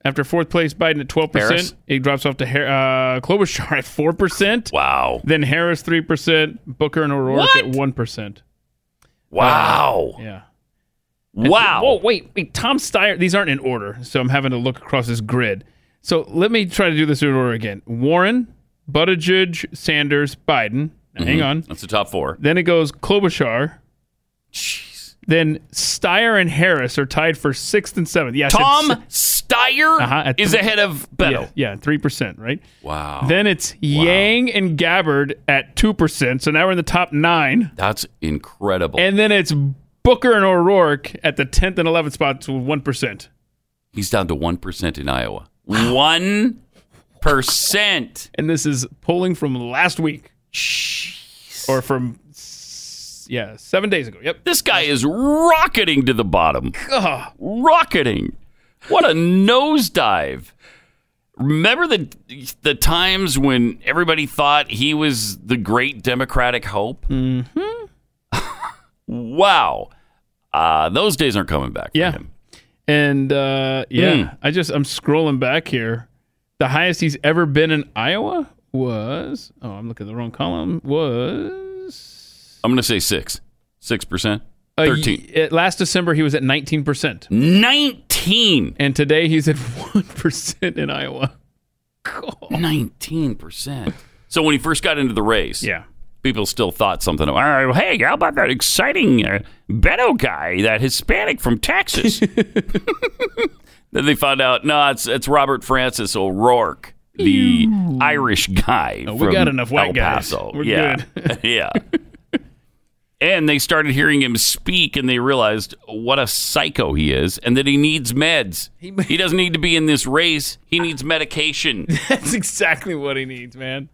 After fourth place, Biden at twelve percent. It drops off to uh, Klobuchar at four percent. Wow. Then Harris three percent. Booker and O'Rourke What? at one percent. Wow. Yeah. And- wow. Whoa, wait, wait. Tom Steyer. These aren't in order, so I'm having to look across this grid. So let me try to do this in order again. Warren, Buttigieg, Sanders, Biden. Now, Hang Mhm. on. That's the top four. Then it goes Klobuchar. Jeez. Then Steyer and Harris are tied for sixth and seventh. Yeah, said Tom si- Steyer Uh-huh, is ahead of Beto. Yeah, three percent, right? Wow. Then it's Yang and Gabbard at two percent. So now we're in the top nine. That's incredible. And then it's Booker and O'Rourke at the tenth and eleventh spots with one percent. He's down to 1% in Iowa. 1%. and this is polling from last week or from yeah seven days ago yep This guy is rocketing to the bottom. Ugh. Rocketing. What a nosedive. Remember the the times when everybody thought he was the great Democratic hope? Mm-hmm. wow. Uh, those days aren't coming back for Yeah. him. and uh yeah Mm. i just i'm scrolling back here the highest he's ever been in iowa was oh i'm looking at the wrong column was I'm going to say 6. 6%. uh, 13. y- uh, last december he was at 19% 19. and today he's at 1% in iowa 19%. So when he first got into the race, yeah people still thought something. of, "Uh, hey, how about that exciting uh, Beto guy, that Hispanic from Texas? then they found out, no, it's it's Robert Francis O'Rourke, the Irish guy. Oh, we from got enough white El guys. Paso. We're yeah, good. yeah. And they started hearing him speak, and they realized what a psycho he is, and that he needs meds. He doesn't need to be in this race. He needs medication. that's exactly what he needs man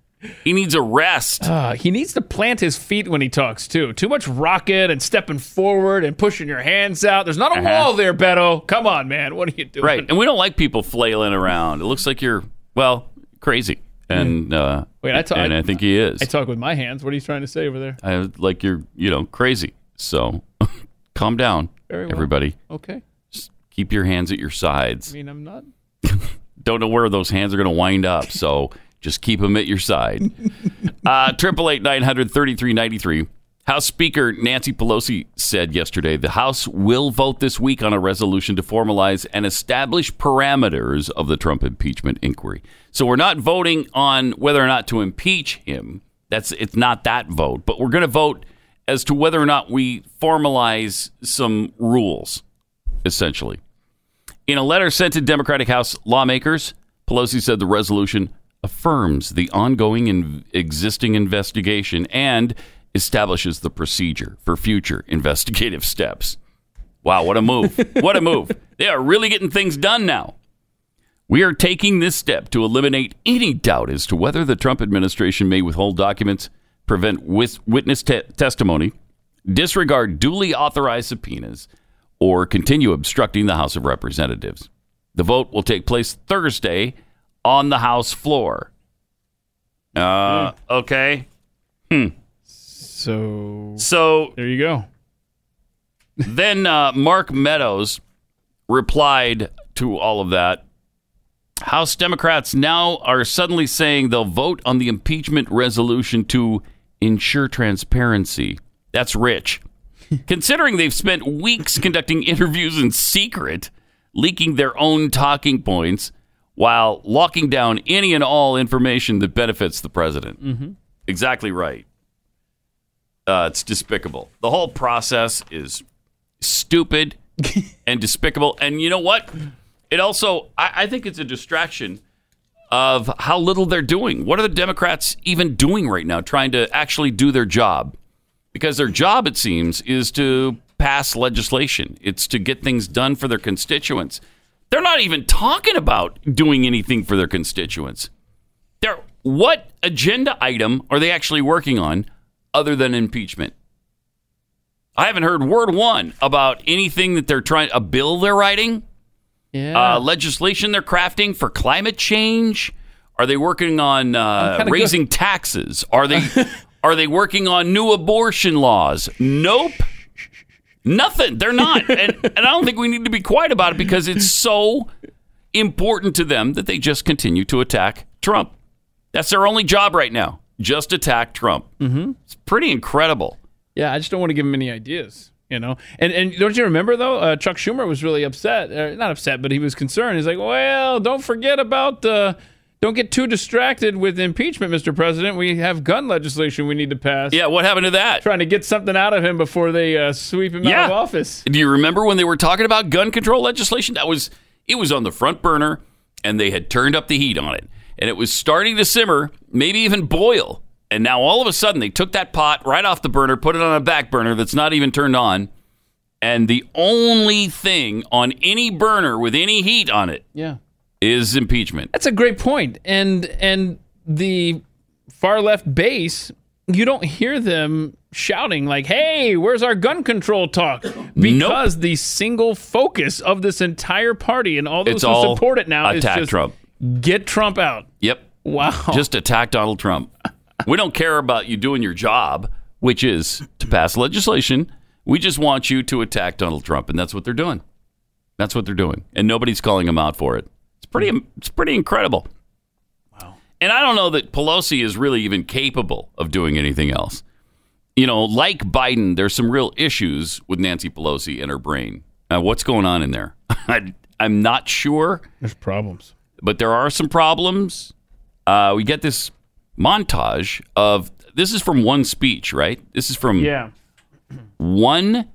He needs a rest. Uh, he needs to plant his feet when he talks too. Too much rocket and stepping forward and pushing your hands out. There's not a Uh-huh. wall there, Beto. Come on, man. What are you doing? Right. And we don't like people flailing around. It looks like you're, well, crazy. And uh, Wait, I ta- and I think he is. I talk with my hands. What are you trying to say over there? I, like you're, you know, crazy. So calm down, Very well. everybody. Okay. Just Keep your hands at your sides. I mean, I'm not. Don't know where those hands are going to wind up. So just keep them at your side. Uh, Triple eight nine hundred thirty three ninety three. House Speaker Nancy Pelosi said yesterday the House will vote this week on a resolution to formalize and establish parameters of the Trump impeachment inquiry. So we're not voting on whether or not to impeach him. That's it's not that vote, but we're going to vote as to whether or not we formalize some rules, essentially. In a letter sent to Democratic House lawmakers, Pelosi said the resolution affirms the ongoing and existing investigation and establishes the procedure for future investigative steps. Wow, what a move. what a move. They are really getting things done now. We are taking this step to eliminate any doubt as to whether the Trump administration may withhold documents, prevent witness te- testimony, disregard duly authorized subpoenas, or continue obstructing the House of Representatives. The vote will take place Thursday on the House floor. Uh, okay. Hmm. So So there you go. then uh, Mark Meadows replied to all of that. House Democrats now are suddenly saying they'll vote on the impeachment resolution to ensure transparency. That's rich. Considering they've spent weeks conducting interviews in secret, leaking their own talking points, while locking down any and all information that benefits the president. Mm-hmm. Exactly right. Uh, it's despicable. The whole process is stupid and despicable. And you know what? It also, I, I think it's a distraction of how little they're doing. What are the Democrats even doing right now, trying to actually do their job? Because their job, it seems, is to pass legislation, it's to get things done for their constituents. They're not even talking about doing anything for their constituents. They're, what agenda item are they actually working on other than impeachment? I haven't heard word one about anything that they're trying, a bill they're writing, Yeah. uh, legislation they're crafting for climate change. Are they working on uh, raising taxes? Are they are they working on new abortion laws? Nope. Nothing. They're not. And, and I don't think we need to be quiet about it because it's so important to them that they just continue to attack Trump. That's their only job right now. Just attack Trump. mm-hmm. It's pretty incredible. Yeah, I just don't want to give him any ideas. You know, and and don't you remember though? Uh, Chuck Schumer was really upset, uh, not upset, but he was concerned. He's like, "Well, don't forget about, uh, don't get too distracted with impeachment, Mr. President. We have gun legislation we need to pass." Yeah, what happened to that? Trying to get something out of him before they uh, sweep him out of office. Do you remember when they were talking about gun control legislation? That was it was on the front burner and they had turned up the heat on it. And it was starting to simmer, maybe even boil. And now all of a sudden they took that pot right off the burner, put it on a back burner that's not even turned on. And the only thing on any burner with any heat on it Yeah. Is impeachment. That's a great point. And and the far left base, you don't hear them shouting like, "Hey, where's our gun control talk?" Because the single focus of this entire party and all those It's who all support it now is just Trump. get Trump out. Yep. Wow. Just attack Donald Trump. we don't care about you doing your job, which is to pass legislation. We just want you to attack Donald Trump, and that's what they're doing. That's what they're doing, and nobody's calling them out for it. It's pretty. It's pretty incredible. Wow. And I don't know that Pelosi is really even capable of doing anything else. You know, like Biden, there's some real issues with Nancy Pelosi and her brain. Uh, what's going on in there? I, I'm not sure There's problems. but there are some problems. Uh, we get this montage of this is from one speech, right? This is from Yeah. one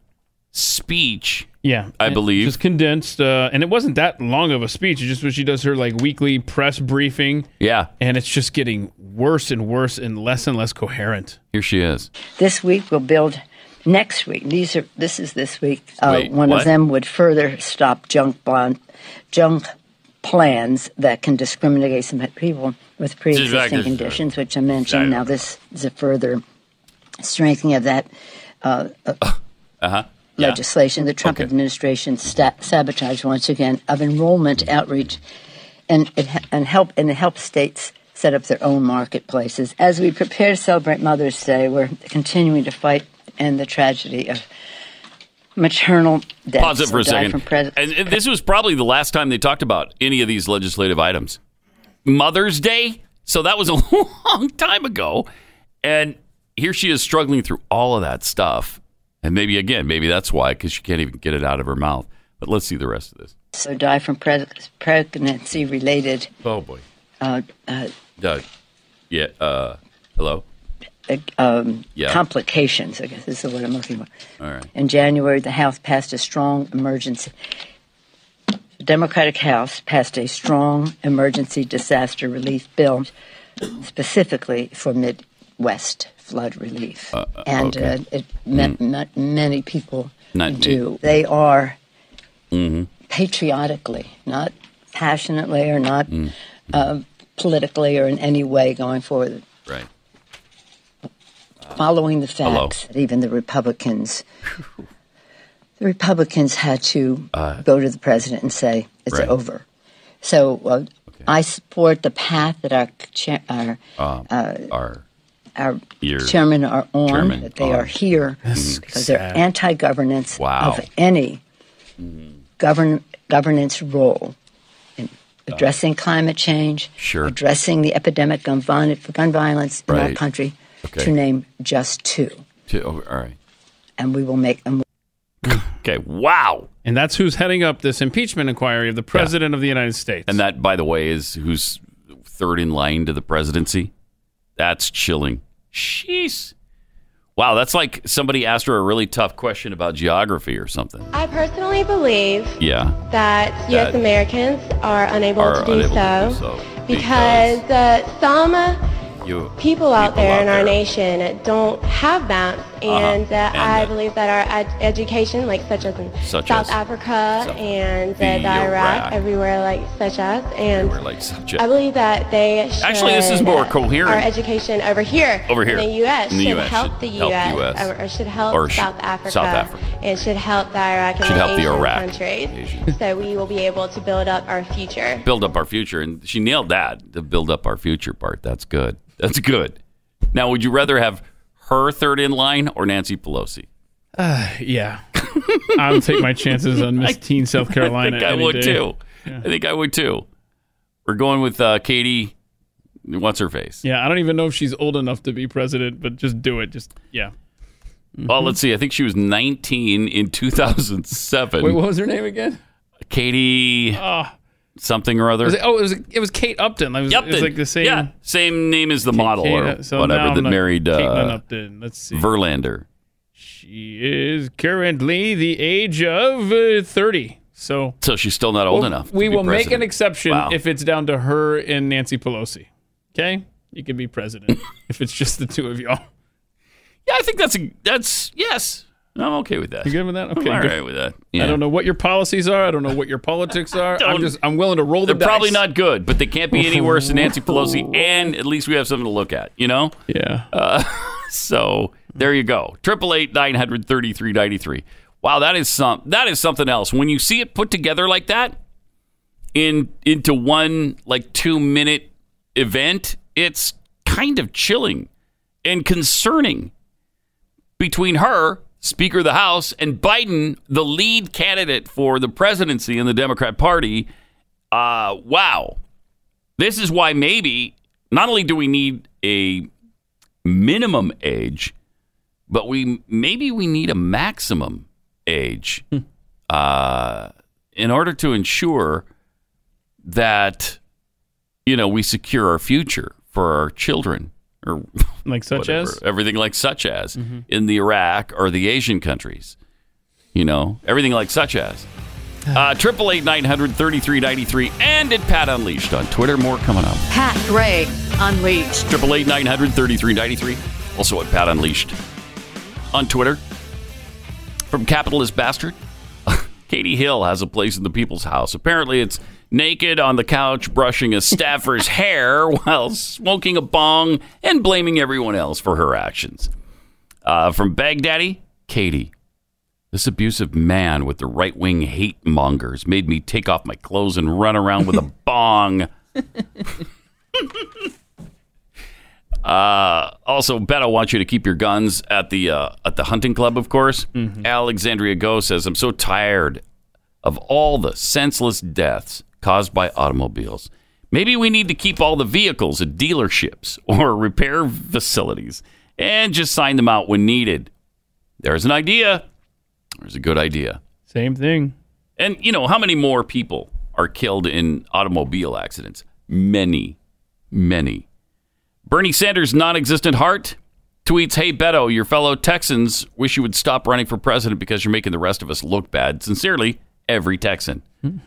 speech. Yeah, I And believe. just condensed, uh, and it wasn't that long of a speech. It's just when she does her like weekly press briefing, Yeah, and it's just getting worse and worse and less and less coherent. here she is. This week we'll build. Next week, these are. This is this week. Uh, Wait, one what? of them would further stop junk bond, junk plans that can discriminate against people with pre-existing Exactly. conditions, which I mentioned. Now this is a further strengthening of that uh, uh, Huh. legislation. The Trump administration sta- sabotaged once again of enrollment outreach, and it ha- and help and it helps states set up their own marketplaces. As we prepare to celebrate Mother's Day, we're continuing to fight and the tragedy of maternal deaths. Pause it for a second. pres- and this was probably the last time they talked about any of these legislative items. Mother's Day. So that was a long time ago, and here she is struggling through all of that stuff. And maybe again, maybe that's why, because she can't even get it out of her mouth. But let's see the rest of this. so die from pre- pregnancy related. Oh boy. Uh, uh, Doug. Yeah. Uh, hello. um, Yeah. complications, I guess this is what I'm looking for. All right. In January, the House passed a strong emergency. The Democratic House passed a strong emergency disaster relief bill specifically for Midwest flood relief. Uh, and okay. uh, it meant ma- many people Not do. They are Mm-hmm. patriotically, not passionately or not Mm. uh, politically or in any way going forward, Right. following the facts. that Even the Republicans, the Republicans had to Uh, go to the president and say it's Right. over. So uh, I support the path that our cha- our Um, uh, our our Your chairmen are on. chairman that they are. are here That's mm-hmm. because sad. they're anti-governance Wow. of any mm-hmm. govern governance role in addressing climate change, Sure. addressing the epidemic of gun, gun violence in our country, Okay. to name just two. Two- oh, all right. And we will make them. Okay. Wow. And that's who's heading up this impeachment inquiry of the president of the United States. And that, by the way, is who's third in line to the presidency. That's chilling. Jeez. Wow, that's like somebody asked her a really tough question about geography or something. I personally believe Yeah. that U.S. That- Americans are unable, Are to, do unable to so do so because uh, some You people out people there out in our there. nation don't have maps, and, uh, And, I uh, believe that our ed- education, like such as in Such South as- Africa South- and uh, the the Iraq, Iraq. everywhere like such as, and like such a- I believe that they should, Actually, this is more coherent. Our education over here, Over here. in the U.S. In the should US, help should the help U.S. US. Or, or should help Or South Africa. South Africa. It should help the Iraq and Should the help the Asian Iraq. countries, so we will be able to build up our future. build up our future. And she nailed that, the build up our future part. That's good. That's good. Now, would you rather have her third in line or Nancy Pelosi? Uh, yeah. I'll take my chances on Miss Teen South Carolina. I think I would day. too. Yeah. I think I would too. We're going with uh, Katie. What's her face? Yeah, I don't even know if she's old enough to be president, but just do it. Just yeah. Well, let's see. I think she was 19 in 2007. Wait, what was her name again? Katie Ah. Something or other. Was it, oh, it was it was Kate Upton. It was, it was like the same. Yeah, same name as the model Kate- or so whatever that not- married Caitlin uh, Upton. Let's see. Verlander. She is currently the age of uh, 30. So So she's still not old Well, enough. We will make an exception Wow. if it's down to her and Nancy Pelosi. Okay? You can be president if it's just the two of y'all. Yeah, I think that's a that's yes. I'm okay with that. You good with that? Okay. I'm all good. right with that. I don't know what your policies are. I don't know what your politics are. I'm just I'm willing to roll the They're probably dice. not good, but they can't be any worse than Nancy Pelosi, and at least we have something to look at. You know. Yeah. Uh, so there you go. Triple eight nine hundred thirty three ninety three. Wow, that is some that is something else. When you see it put together like that in into one like two minute event, it's kind of chilling and concerning. Between her, Speaker of the House, and Biden, the lead candidate for the presidency in the Democrat Party, uh, wow. This is why maybe not only do we need a minimum age, but we maybe we need a maximum age uh, in order to ensure that you know we secure our future for our children or Like such whatever, as? everything like such as Mhm. in the Iraq or the Asian countries. You know, everything like such as. Uh, Triple eight nine hundred thirty three ninety three and at Pat Unleashed on Twitter. More coming up. Pat Gray Unleashed. Triple eight nine hundred thirty three ninety three. Also at Pat Unleashed on Twitter. From Capitalist Bastard, Katie Hill has a place in the People's House. Apparently, it's naked on the couch brushing a staffer's hair while smoking a bong and blaming everyone else for her actions. Uh, from Baghdaddy, Katie. This abusive man with the right wing hate mongers made me take off my clothes and run around with a bong. Uh, also, Beto wants you to keep your guns at the uh, at the hunting club, of course. Alexandria Go says, "I'm so tired of all the senseless deaths caused by automobiles. Maybe we need to keep all the vehicles at dealerships or repair facilities and just sign them out when needed." There's an idea. There's a good idea. Same thing. And you know how many more people are killed in automobile accidents? Many, many. Bernie Sanders' non-existent heart tweets, "Hey Beto, your fellow Texans wish you would stop running for president because you're making the rest of us look bad. Sincerely, every Texan.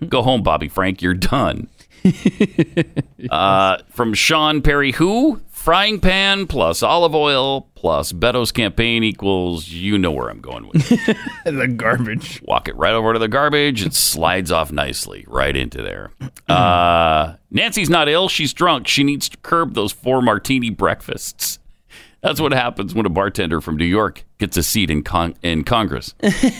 Go home, Bobby Frank. You're done." uh, from Sean Perry, who frying pan plus olive oil plus Beto's campaign equals you know where I'm going with. it. the garbage. Walk it right over to the garbage. It slides off nicely right into there. Uh, Nancy's not ill. She's drunk. She needs to curb those four martini breakfasts. That's what happens when a bartender from New York gets a seat in con- in Congress.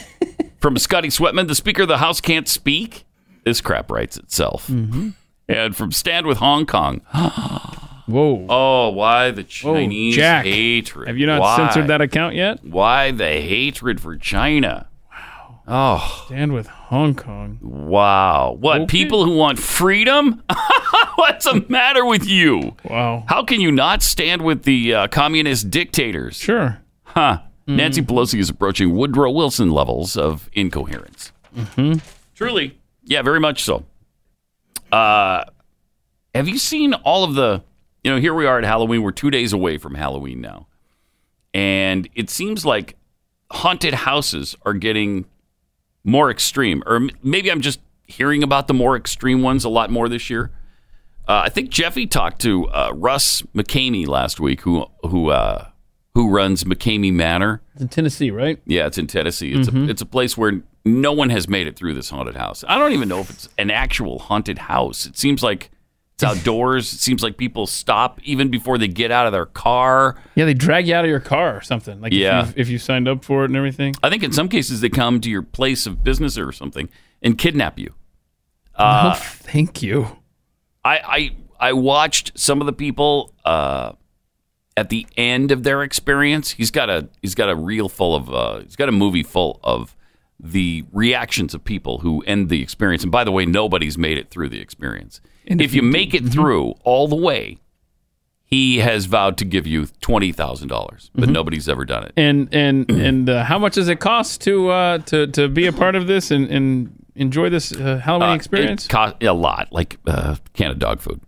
from Scotty Sweatman, the Speaker of the House can't speak. This crap writes itself. And from Stand with Hong Kong. Whoa. Oh, why the Chinese Jack. hatred? Have you not Why? censored that account yet? Why the hatred for China? Wow. Oh, Stand with Hong Kong. wow. What, Okay. people who want freedom? What's the matter with you? Wow. How can you not stand with the uh, communist dictators? Sure. Huh. Nancy Pelosi is approaching Woodrow Wilson levels of incoherence. Mm-hmm. Truly. Yeah, very much so. Uh, have you seen all of the, you know, here we are at Halloween. We're two days away from Halloween now. And it seems like haunted houses are getting more extreme. Or maybe I'm just hearing about the more extreme ones a lot more this year. Uh, I think Jeffy talked to uh, Russ McKamey last week, who who uh, who runs McKamey Manor. It's in Tennessee, right? Yeah, it's in Tennessee. It's Mhm. a it's a place where no one has made it through this haunted house. I don't even know if it's an actual haunted house. It seems like it's outdoors. it seems like people stop even before they get out of their car. Yeah, they drag you out of your car or something. Like Yeah. if, you if you signed up for it and everything. I think in some cases they come to your place of business or something and kidnap you. Uh, oh, thank you. I, I I watched some of the people uh, at the end of their experience. He's got a he's got a reel full of uh, he's got a movie full of the reactions of people who end the experience. And by the way, nobody's made it through the experience. And if you make it through all the way, he has vowed to give you twenty thousand dollars, but Mhm. nobody's ever done it. And and and uh, how much does it cost to uh, to to be a part of this and, and enjoy this uh, Halloween Uh, experience? It cost a lot, like uh, can of dog food,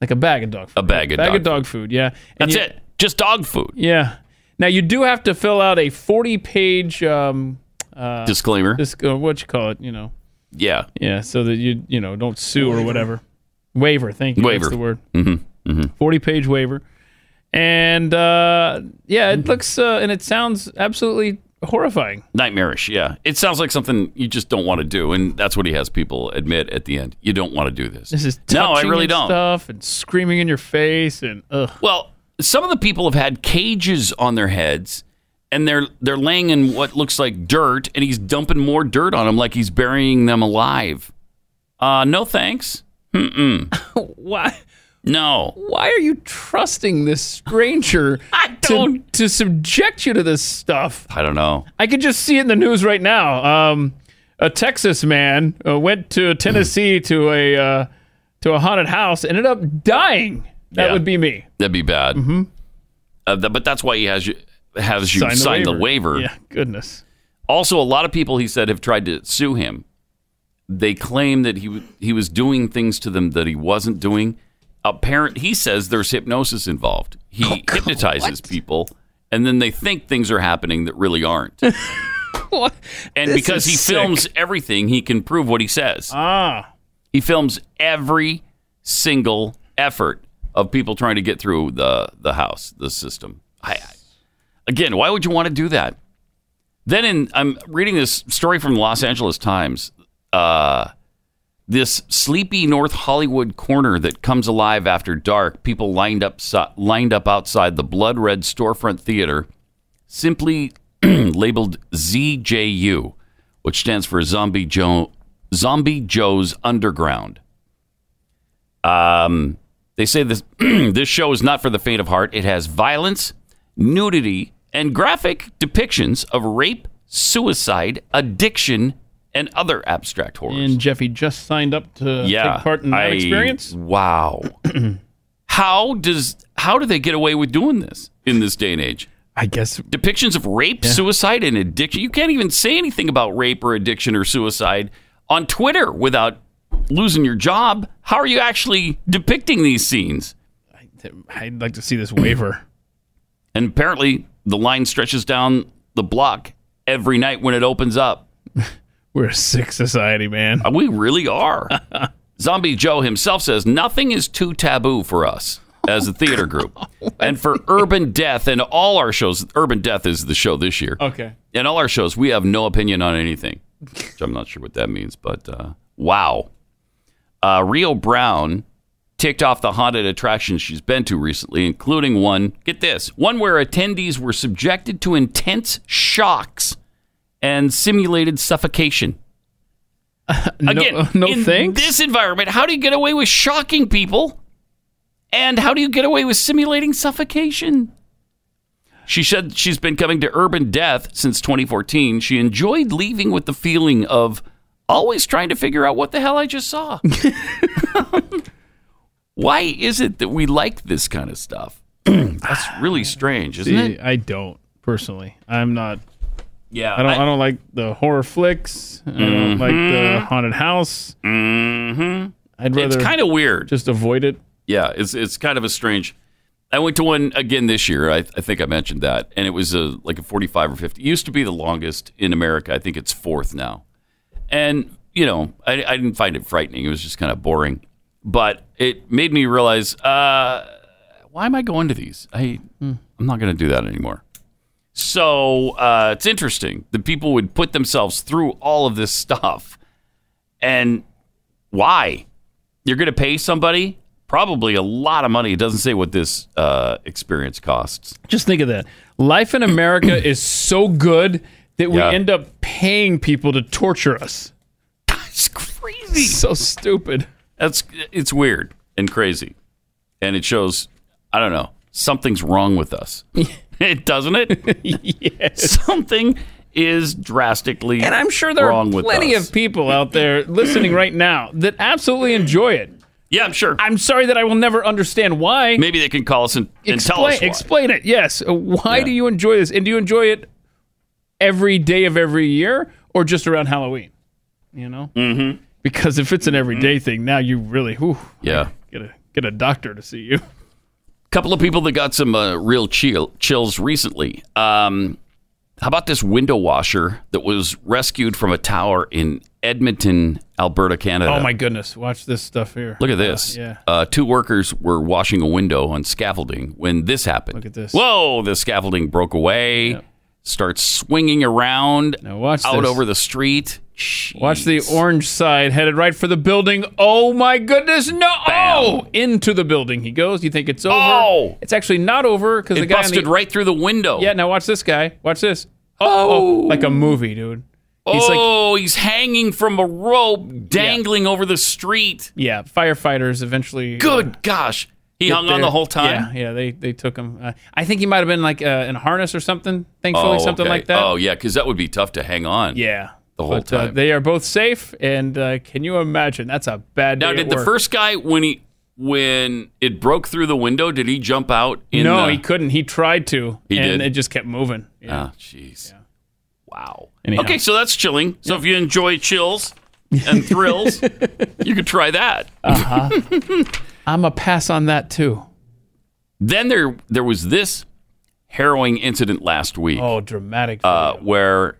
like a bag of dog food. a bag of bag dog of dog food. Yeah, And That's you- it. Just dog food. Yeah. Now you do have to fill out a forty-page um, uh, Disclaimer. This, uh, what you call it? You know. Yeah. Yeah. So that you you know don't sue or whatever. Waiver. Thank you. Waiver. That's the word. Mm-hmm. Mm-hmm. Forty-page waiver. And uh, yeah, it looks uh, and it sounds absolutely horrifying. Nightmarish, yeah. It sounds like something you just don't want to do, and that's what he has people admit at the end. You don't want to do this. This is no, I really and don't. Stuff and screaming in your face and ugh. Well, some of the people have had cages on their heads, and they're they're laying in what looks like dirt, and he's dumping more dirt on them, like he's burying them alive. Uh, no thanks. Mm-mm. Why? No. Why are you trusting this stranger to to subject you to this stuff? I don't know. I could just see it in the news right now. Um, a Texas man uh, went to Tennessee to a uh, to a haunted house, ended up dying. That Yeah. would be me. That'd be bad. Mm-hmm. Uh, th- but that's why he has you has you sign, the, waiver. Yeah, goodness. Also, a lot of people he said have tried to sue him. They claim that he w- he was doing things to them that he wasn't doing. Apparent, he says there's hypnosis involved. He Oh, hypnotizes people, and then they think things are happening that really aren't. What? And This because is he sick. films everything, he can prove what he says. Ah, He films every single effort of people trying to get through the the house, the system. I, I- again, why would you want to do that? Then in I'm reading this story from the Los Angeles Times. Uh, this sleepy North Hollywood corner that comes alive after dark. People lined up so- lined up outside the blood red storefront theater, simply labeled ZJU, which stands for Zombie Joe Zombie Joe's Underground. Um, they say this this show is not for the faint of heart. It has violence, nudity, and graphic depictions of rape, suicide, addiction, and other abstract horrors. and Jeffy just signed up to yeah, take part in that I- experience. Wow. how does how do they get away with doing this in this day and age? I guess depictions of rape, suicide, and addiction. You can't even say anything about rape or addiction or suicide on Twitter without losing your job. How are you actually depicting these scenes? I'd like to see this waiver. And apparently, the line stretches down the block every night when it opens up. We're a sick society, man. We really are. Zombie Joe himself says nothing is too taboo for us. as a theater group. and for Urban Death and all our shows, Urban Death is the show this year. Okay. And all our shows, we have no opinion on anything, which I'm not sure what that means, but uh, wow. Uh, Rio Brown ticked off the haunted attractions she's been to recently, including one, get this, one where attendees were subjected to intense shocks and simulated suffocation. Again, no in thanks. this environment, how do you get away with shocking people? And how do you get away with simulating suffocation? She said she's been coming to Urban Death since 2014. She enjoyed leaving with the feeling of always trying to figure out what the hell I just saw. Why is it that we like this kind of stuff? That's really strange, isn't See, it? I don't personally. I'm not. Yeah, I don't. I, don't like the horror flicks. I don't like the haunted house. Mm-hmm. I'd rather. It's kind of weird. Just avoid it. Yeah, it's it's kind of a strange. I went to one again this year. I, I think I mentioned that, and it was a like a forty-five or fifty. It used to be the longest in America. I think it's fourth now. And you know, I, I didn't find it frightening. It was just kind of boring, but it made me realize uh, why am I going to these? I I'm not going to do that anymore. So uh, it's interesting that people would put themselves through all of this stuff, and why? You're going to pay somebody probably a lot of money. It doesn't say what this uh, experience costs. Just think of that. Life in America is so good that we Yeah. end up paying people to torture us. It's crazy. So stupid. That's it's weird and crazy, and it shows. I don't know. Something's wrong with us. it doesn't it? yes. Something is drastically And I'm sure there wrong are plenty of people out there listening right now that absolutely enjoy it. Yeah, I'm sure. I'm sorry that I will never understand why. Maybe they can call us and, and tell us explain, why. explain it. Yes. Uh, Why Yeah. do you enjoy this? And do you enjoy it every day of every year or just around Halloween? You know? Mm-hmm. Because if it's an everyday thing, now you really whew, Yeah. get a get a doctor to see you. couple of people that got some uh, real chill, chills recently. Um, how about this window washer that was rescued from a tower in Edmonton, Alberta, Canada? Oh my goodness! Watch this stuff here. Look at this. Uh, yeah. Uh, two workers were washing a window on scaffolding when this happened. Look at this. Whoa! The scaffolding broke away, starts swinging around now watch out this. over the street. Watch the orange side headed right for the building. Oh my goodness! No! Oh, into the building he goes. You think it's over? Oh! It's actually not over because the guy busted the, right through the window. Yeah. Now watch this guy. Watch this. Oh, oh, like a movie, dude. He's like oh, he's hanging from a rope, dangling over the street. Yeah, firefighters eventually. uh, Good gosh. He hung on the whole time? Yeah, yeah. They they took him. Uh, I think he might have been like uh, in a harness or something. Thankfully, Oh, something okay. like that. Oh, yeah, because that would be tough to hang on. Yeah, the whole But, uh, time. they are both safe, and uh, can you imagine? That's a bad day. now, at did the work. first guy when he when it broke through the window, did he jump out? In no, the, he couldn't. He tried to, He and did? it just kept moving. Yeah. Ah, jeez. Wow. Anyhow. Okay, so that's chilling. So if you enjoy chills and thrills, you could try that. Uh-huh. I'm a pass on that too. Then there there was this harrowing incident last week. Oh, dramatic. uh, where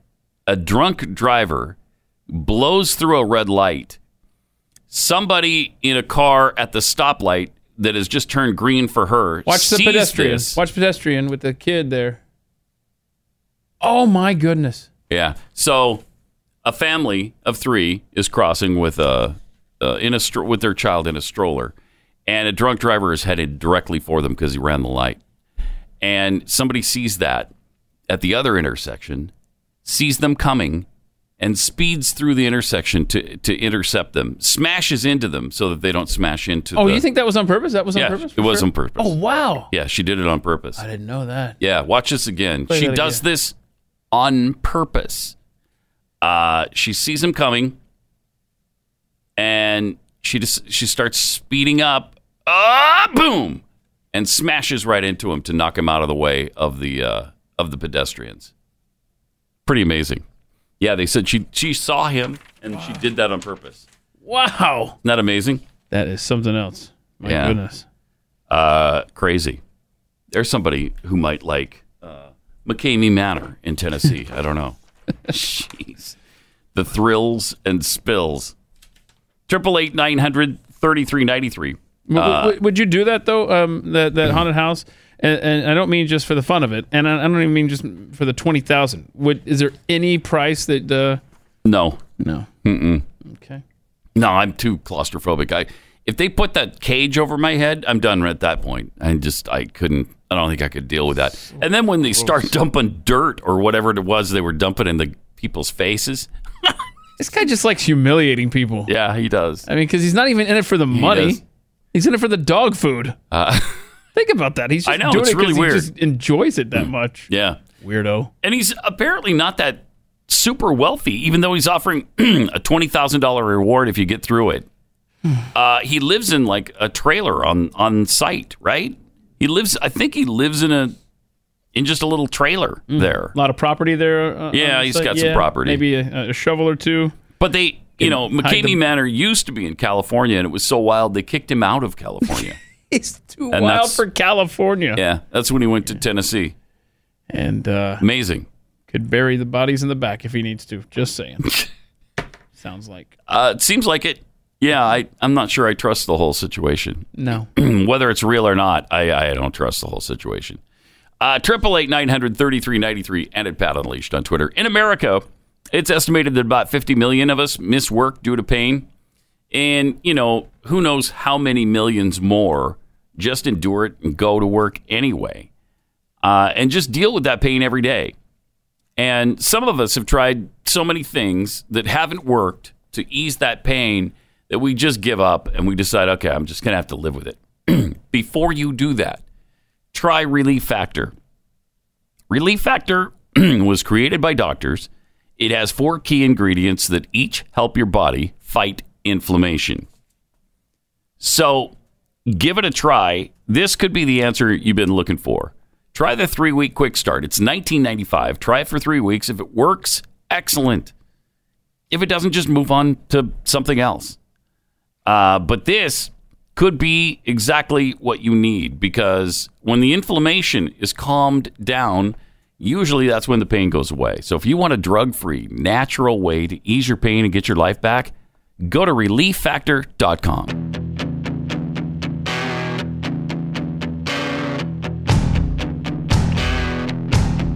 a drunk driver blows through a red light. Somebody in a car at the stoplight that has just turned green for her. Watch the pedestrian. this. Watch pedestrian with the kid there. Oh my goodness. Yeah. So a family of three is crossing with a uh, in a stro- with their child in a stroller, and a drunk driver is headed directly for them because he ran the light. And somebody sees that at the other intersection, sees them coming, and speeds through the intersection to to intercept them, smashes into them so that they don't smash into. Oh, the, you think that was on purpose? That was on Yeah, purpose. it for was sure? on purpose. Oh wow. Yeah, she did it on purpose. I didn't know that. Yeah, watch this again. Play she does again. this on purpose. Uh, she sees him coming, and she just she starts speeding up. Ah, boom, and smashes right into him to knock him out of the way of the uh, of the pedestrians. Pretty amazing. Yeah, they said she she saw him and she did that on purpose. Wow. Isn't that amazing? That is something else. My Yeah. goodness. Uh, crazy. There's somebody who might like uh, McKamey Manor in Tennessee. I don't know. Jeez. The thrills and spills. Triple eight nine hundred thirty three ninety three. W- Uh, would you do that though? Um, that that haunted house, and, and I don't mean just for the fun of it, and I, I don't even mean just for the twenty thousand. Would is there any price that? Uh, No. No. Mm-mm. Okay. No, I'm too claustrophobic. I if they put that cage over my head, I'm done at that point. I just I couldn't. I don't think I could deal with that. And then when they start dumping dirt or whatever it was they were dumping in the people's faces. this guy just likes humiliating people. Yeah, he does. I mean, because he's not even in it for the money. does. He's in it for the dog food. Uh, Think about that. He's just I know, doing it's it really he just enjoys it that much. yeah. Weirdo. And he's apparently not that super wealthy, even though he's offering a twenty thousand dollar reward if you get through it. Uh, he lives in like a trailer on on site, right? He lives. I think he lives in a in just a little trailer there. A lot of property there. Uh, Yeah, he's site. got some property. Maybe a, a shovel or two. But they, you know, McKamey. Manor used to be in California, and it was so wild they kicked him out of California. He's too And wild for California. yeah, that's when he went to Tennessee. And uh, Amazing. could bury the bodies in the back if he needs to. Just saying. Sounds like Uh, it seems like it. Yeah, I, I'm not sure I trust the whole situation. no. Whether it's real or not, I, I don't trust the whole situation. Uh, Triple eight nine hundred thirty three ninety three and at Pat Unleashed on Twitter. In America, it's estimated that about fifty million of us miss work due to pain, and you know who knows how many millions more just endure it and go to work anyway, uh, and just deal with that pain every day. And some of us have tried so many things that haven't worked to ease that pain that we just give up and we decide, okay, I'm just going to have to live with it. Before you do that, try Relief Factor. Relief Factor was created by doctors. It has four key ingredients that each help your body fight inflammation. So give it a try. This could be the answer you've been looking for. Try the three week quick start. It's $19.95. Try it for three weeks. If it works, excellent. If it doesn't, just move on to something else. Uh, but this could be exactly what you need because when the inflammation is calmed down, usually that's when the pain goes away. So if you want a drug free, natural way to ease your pain and get your life back, go to relieffactor.com.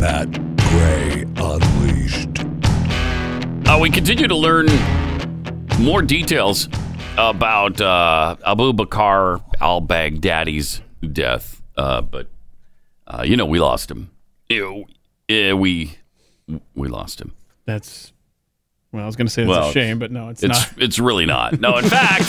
Pat Gray Unleashed. Uh, we continue to learn more details about uh, Abu Bakr al Baghdadi's death, uh, but uh, you know we lost him. Ew. Yeah, we we lost him. That's well, I was going to say it's Well, a shame, but no, it's, It's not. it's really not. No, in fact,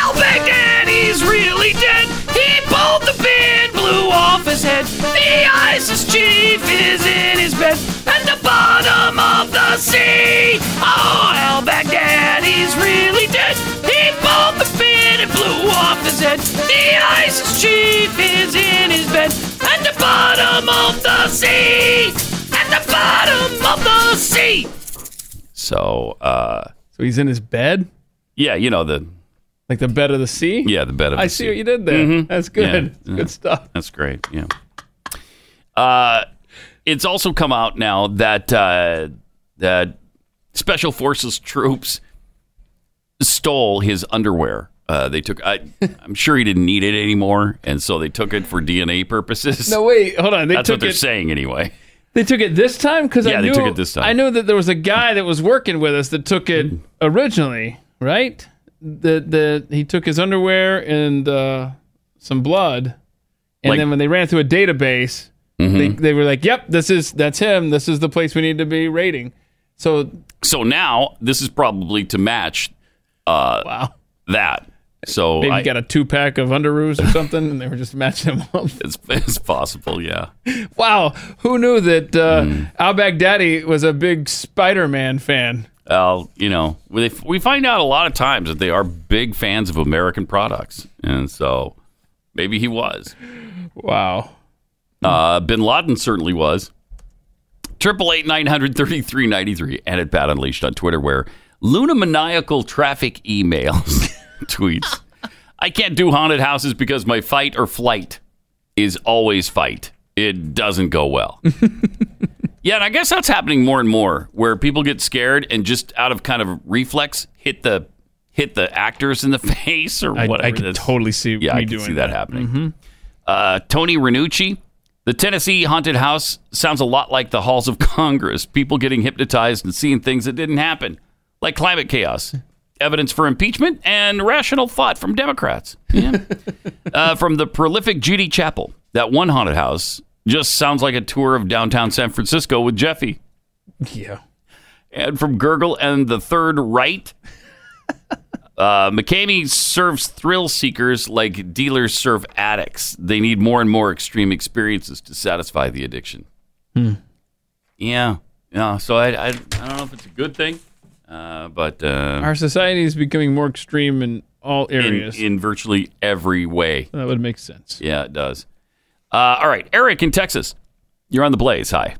Al Baghdadi's really dead. He pulled the pin, blew off his head. The ISIS chief is in his bed at the bottom of the sea. Oh, Al Baghdadi's really dead. He pulled the pin and blew off his head. The ISIS chief is in his bed at the bottom of the sea. At the bottom of the sea. So, uh, so he's in his bed, yeah, you know the like the bed of the sea. yeah the bed of I the see sea. what you did there. Mhm. That's good. Yeah, That's. Good stuff. That's great. Yeah. Uh, it's also come out now that uh, that special forces troops stole his underwear. Uh, they took. I, I'm sure he didn't need it anymore, and so they took it for DNA purposes. No, wait, hold on. They That's took what they're it. saying anyway. They took it this time because Yeah, I they took it this time. I knew that there was a guy that was working with us that took it originally, right? The the he took his underwear and uh, some blood, and Like- then when they ran through a database, they Mhm. they were like, "Yep, this is that's him. This is the place we need to be rating." So So now this is probably to match. Uh, wow. That. So maybe I, got a two pack of underoos or something, and they were just matching them up. it's, it's possible. Yeah. Wow, who knew that uh. Al Baghdadi was a big Spider-Man fan? Well, you know, we, we find out a lot of times that they are big fans of American products, and so maybe he was. Wow. Uh, Bin Laden certainly was. Triple eight nine hundred thirty three ninety three and at Pat Unleashed on Twitter, where Luna maniacal traffic emails tweets. I can't do haunted houses because my fight or flight is always fight. It doesn't go well. yeah, and I guess that's happening more and more, where people get scared and just out of kind of reflex hit the hit the actors in the face or I, whatever. I can totally see yeah, I can doing see that, that. happening. Mhm. Uh, Tony Renucci, the Tennessee haunted house sounds a lot like the halls of Congress. People getting hypnotized and seeing things that didn't happen, like climate chaos, evidence for impeachment, and rational thought from Democrats. Yeah. uh, from the prolific Judy Chapel, that one haunted house just sounds like a tour of downtown San Francisco with Jeffy. Yeah. And from Gurgle and the Third Right, uh, McKamey serves thrill seekers like dealers serve addicts. They need more and more extreme experiences to satisfy the addiction. Hmm. Yeah, yeah. So I, I, I don't know if it's a good thing, uh, but uh, Our society is becoming more extreme in all in, areas. in virtually every way. that would make sense. Yeah, it does. Uh, all right, Eric in Texas, you're on the Blaze. Hi.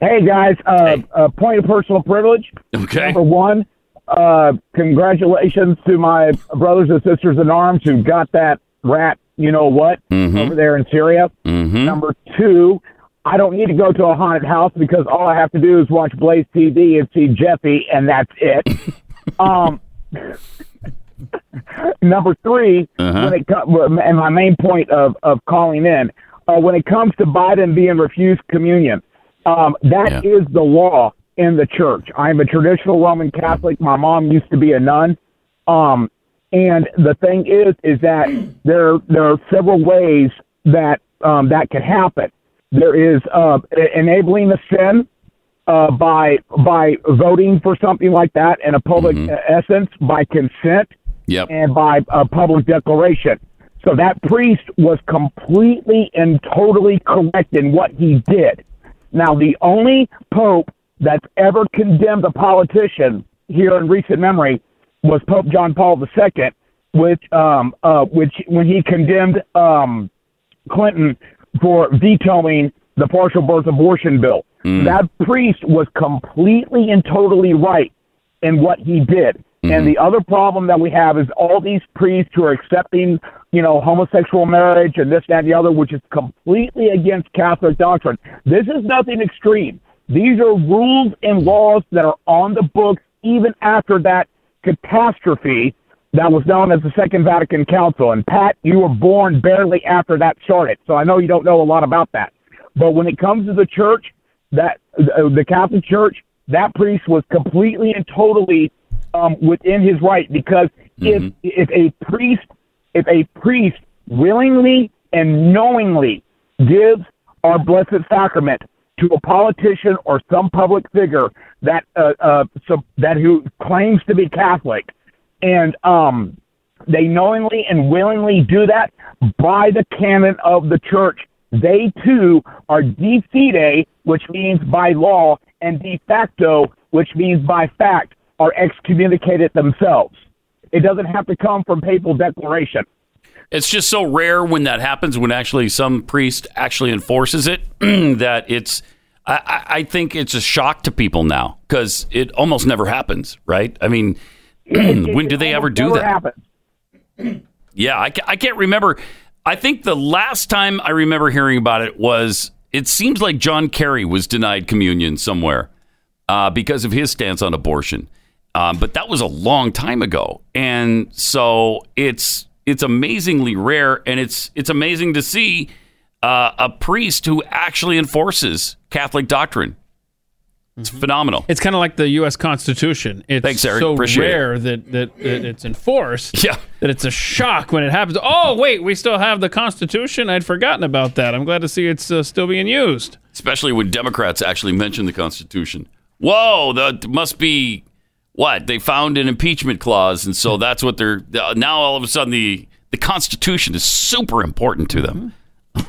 Hey guys, uh, uh, point of personal privilege. Okay. Number one, uh, congratulations to my brothers and sisters in arms who got that rat, you know what, Mhm. over there in Syria. Mm-hmm. Number two, I don't need to go to a haunted house because all I have to do is watch Blaze TV and see Jeffy, and that's it. um, number 3 Uh-huh. when it co- and my main point of of calling in, uh, when it comes to Biden being refused communion, um, that is the law in the church. I'm a traditional Roman Catholic. My mom used to be a nun. Um, and the thing is, is that there there are several ways that um, that can happen. There is uh, enabling a sin uh, by by voting for something like that in a public uh, essence by consent Yep. and by a public declaration. So that priest was completely and totally correct in what he did. Now, the only pope that's ever condemned a politician here in recent memory was Pope John Paul II, which um, uh, which when he condemned um, Clinton for vetoing the partial birth abortion bill. That priest was completely and totally right in what he did. And the other problem that we have is all these priests who are accepting, you know, homosexual marriage and this, that, and the other, which is completely against Catholic doctrine. This is nothing extreme. These are rules and laws that are on the books even after that catastrophe that was known as the Second Vatican Council. And Pat, you were born barely after that started, so I know you don't know a lot about that. But when it comes to the church, that uh, the Catholic Church, that priest was completely and totally um, within his right because if if a priest if a priest willingly and knowingly gives our blessed sacrament to a politician or some public figure that uh, uh, so, that who claims to be Catholic, and um, they knowingly and willingly do that by the canon of the church. They too are de fide, which means by law, and de facto, which means by fact, are excommunicated themselves. It doesn't have to come from papal declaration. It's just so rare when that happens, when actually some priest actually enforces it, that it's. I, I- think it's a shock to people now because it almost never happens, right? I mean, when do they ever do Never that? happens. Yeah, I, I can't remember. I think the last time I remember hearing about it was it seems like John Kerry was denied communion somewhere uh, because of his stance on abortion. Um, but that was a long time ago, and so it's it's amazingly rare, and it's it's amazing to see uh, a priest who actually enforces Catholic doctrine. It's phenomenal. It's kind of like the U.S. Constitution. It's Thanks, Eric. so Appreciate it. rare that, that, that it's enforced Yeah. that it's a shock when it happens. Oh, wait, we still have the Constitution? I'd forgotten about that. I'm glad to see it's uh, still being used. especially when Democrats actually mention the Constitution. Whoa, that must be what they found an impeachment clause, and so hmm. that's what they're uh, now. All of a sudden, the the Constitution is super important to them. Hmm.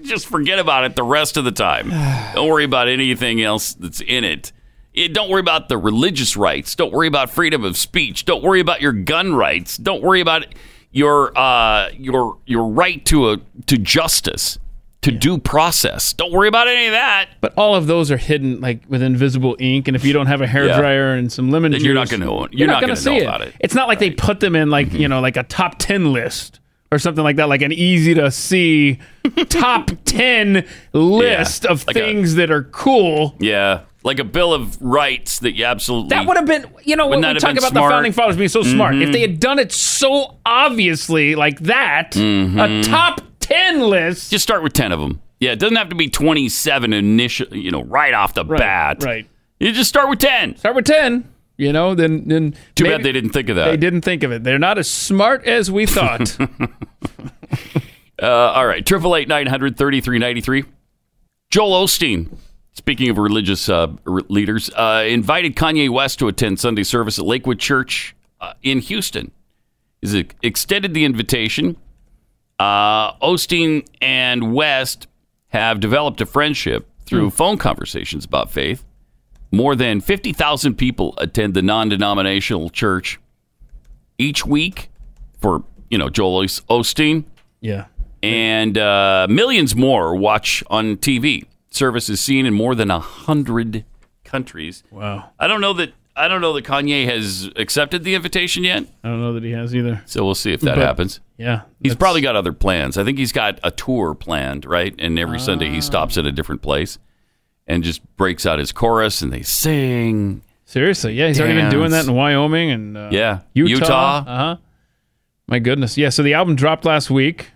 Just forget about it the rest of the time. Don't worry about anything else that's in it. It- Don't worry about the religious rights. Don't worry about freedom of speech. Don't worry about your gun rights. Don't worry about your uh, your your right to a to justice, to due process. Don't worry about any of that. But all of those are hidden like with invisible ink, and if you don't have a hair Yeah. dryer and some lemon Then juice, you're not gonna know- you're not gonna gonna know see about it. It's not like they put them in like you know like a top ten list or something like that, like an easy to see top ten list of like a- things that are cool. Yeah. like a bill of rights that you absolutely That would have been, you know, when we talk about smart? the founding fathers being so smart. If they had done it so obviously like that, a Mhm. top 10 list. Just start with 10 of them. Yeah, it doesn't have to be 27 initial, you know, right off the bat. Right. You just start with 10. Start with 10. You know, then then Too bad they didn't think of that. They didn't think of it. They're not as smart as we thought. Uh, all right, triple eight nine hundred thirty three ninety three. Joel Osteen, speaking of religious uh, leaders, uh, invited Kanye West to attend Sunday service at Lakewood Church uh, in Houston. Ex- extended the invitation. Uh, Osteen and West have developed a friendship through phone conversations about faith. More than fifty thousand people attend the non-denominational church each week for you know Joel Os- Osteen yeah. and uh, millions more watch on TV. Service is seen in more than a hundred countries. Wow. I don't know that I don't know that Kanye has accepted the invitation yet. I don't know that he has either. So we'll see if that But, happens. Yeah. He's probably got other plans. I think he's got a tour planned, right? And every Sunday Ah. he stops at a different place and just breaks out his chorus and they sing. Seriously, yeah, he's already been doing that in Wyoming and uh, Yeah, Utah. Utah. Uh huh. My goodness, yeah. So the album dropped last week.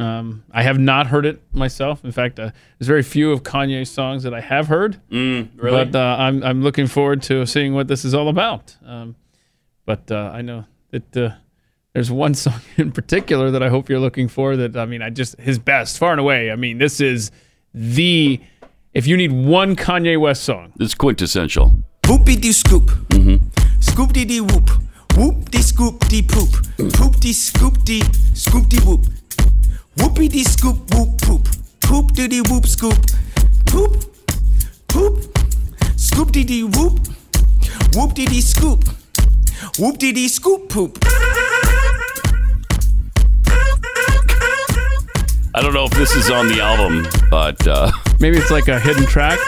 Um, I have not heard it myself. In fact, uh, there's very few of Kanye's songs that I have heard. Mm, really? But uh, I'm I'm looking forward to seeing what this is all about. Um, but uh, I know that uh, there's one song in particular that I hope you're looking for. That I mean, I just his best, far and away. I mean, this is the if you need one Kanye West song, It's quintessential. Whoopie dee scoop. Scoop dee dee whoop. Whoop dee scoop dee poop. Poop dee scoop dee scoop dee whoop. Whoopie dee scoop whoop poop. Poop dee dee whoop scoop. Poop. Poop. Scoop dee dee whoop. Whoop dee dee scoop. Whoop dee dee scoop poop. I don't know if this is on the album, but uh, maybe it's like a hidden track.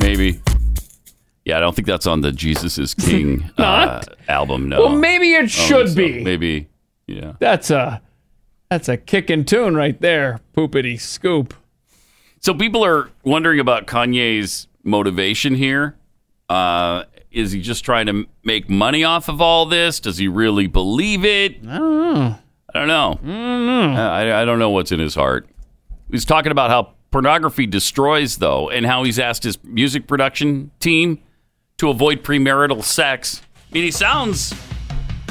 maybe. Yeah, I don't think that's on the Jesus is King uh, Not? album. No. Well, maybe it I don't should think so. be. Maybe. Yeah. That's a that's a kicking tune right there. Poopity scoop. So people are wondering about Kanye's motivation here. Uh, is he just trying to make money off of all this? Does he really believe it? I don't know. I don't know. I don't know. I, I don't know what's in his heart. He's talking about how pornography destroys, though, and how he's asked his music production team to avoid premarital sex. I mean, he sounds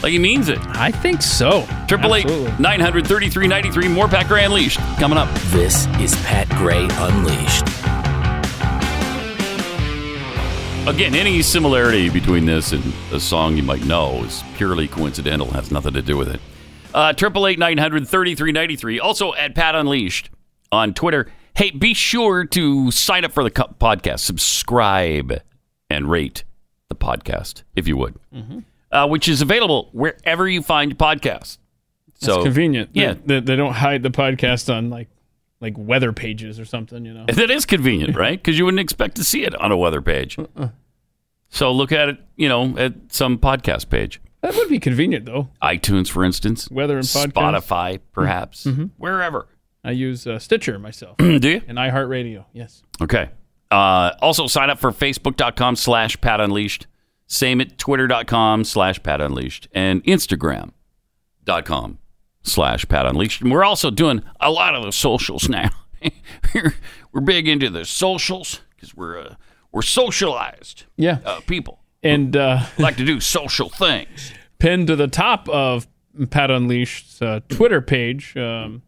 like he means it. I think so. Triple eight nine hundred thirty three ninety three. More Pat Gray Unleashed coming up. This is Pat Gray Unleashed. Again, any similarity between this and a song you might know is purely coincidental, has nothing to do with it. Uh, Triple eight nine hundred thirty three ninety three. Also at Pat Unleashed on Twitter. Hey, be sure to sign up for the podcast, subscribe, and rate the podcast if you would, uh, which is available wherever you find podcasts. It's So convenient. Yeah, They, they, don't hide the podcast on like like weather pages or something, you know. That is convenient, right? Because you wouldn't expect to see it on a weather page. Uh-uh. So look at it, you know, at some podcast page. That would be convenient though. iTunes, for instance. Weather and podcast. Spotify, perhaps. Mhm. Wherever. I use uh, Stitcher myself. Do you? And iHeartRadio. Yes. Okay. Uh, also, sign up for Facebook.com slash Pat Unleashed. Same at Twitter.com slash Pat Unleashed. And Instagram.com slash Pat Unleashed. And we're also doing a lot of the socials now. we're, we're big into the socials because we're, uh, we're socialized Yeah. uh, people. And uh, like to do social things. pinned to the top of Pat Unleashed's uh, Twitter page um,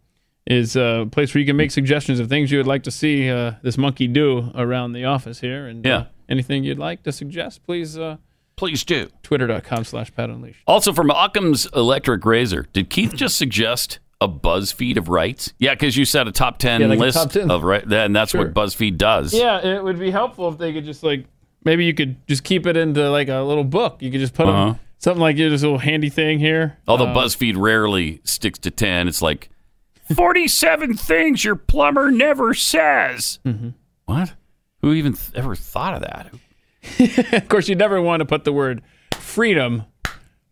is a place where you can make suggestions of things you would like to see uh, this monkey do around the office here. And Yeah. uh, anything you'd like to suggest, please. Uh, please do. Twitter.com slash Pat Unleashed. Also from Occam's Electric Razor, did Keith just suggest a BuzzFeed of rights? Yeah, because you said a top 10 Yeah, like list top 10. of right, and that's Sure. what BuzzFeed does. Yeah, it would be helpful if they could just like maybe you could just keep it into like a little book. You could just put Uh-huh. something like this little handy thing here. Although Uh, BuzzFeed rarely sticks to 10, it's like 47 things your plumber never says. Mm-hmm. What? Who even th- ever thought of that? of course, you never want to put the word freedom,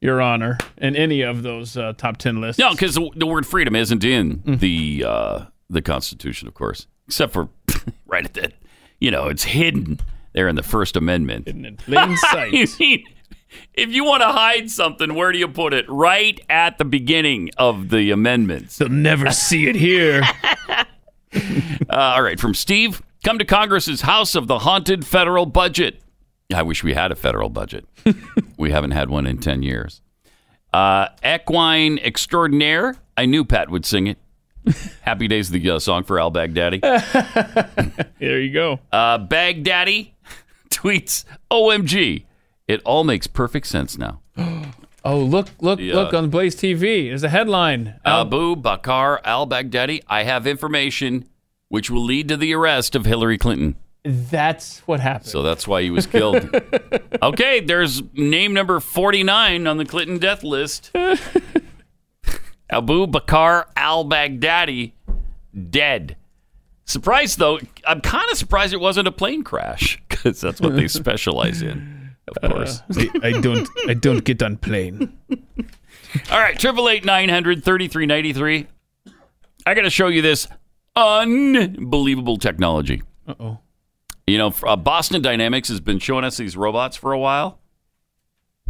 Your Honor, in any of those uh, top ten lists. No, because the, the word freedom isn't in Mm. the uh, the Constitution, of course, except for right at the, You know, it's hidden there in the First Amendment. Hidden in plain sight. I mean, if you want to hide something, where do you put it? Right at the beginning of the amendments. They'll never see it here. Uh, all right, from Steve. Come to Congress's House of the Haunted Federal Budget. I wish we had a federal budget. we haven't had one in 10 years. Uh, Equine Extraordinaire. I knew Pat would sing it. Happy Days, the uh, song for Al Baghdadi. there you go. Uh, Baghdadi tweets, OMG. It all makes perfect sense now. Oh, look, look, Yeah. look on Blaze TV. There's a headline. Abu Bakr al Baghdadi, I have information which will lead to the arrest of Hillary Clinton. That's what happened. So that's why he was killed. okay, there's name number 49 on the Clinton death list. Abu Bakr al Baghdadi, dead. Surprised though, I'm kind of surprised it wasn't a plane crash because that's what they specialize in, of course. I, I don't. I don't get on plane. All right, triple eight nine hundred thirty three ninety three. I got to show you this unbelievable technology. Uh oh. You know, uh, Boston Dynamics has been showing us these robots for a while,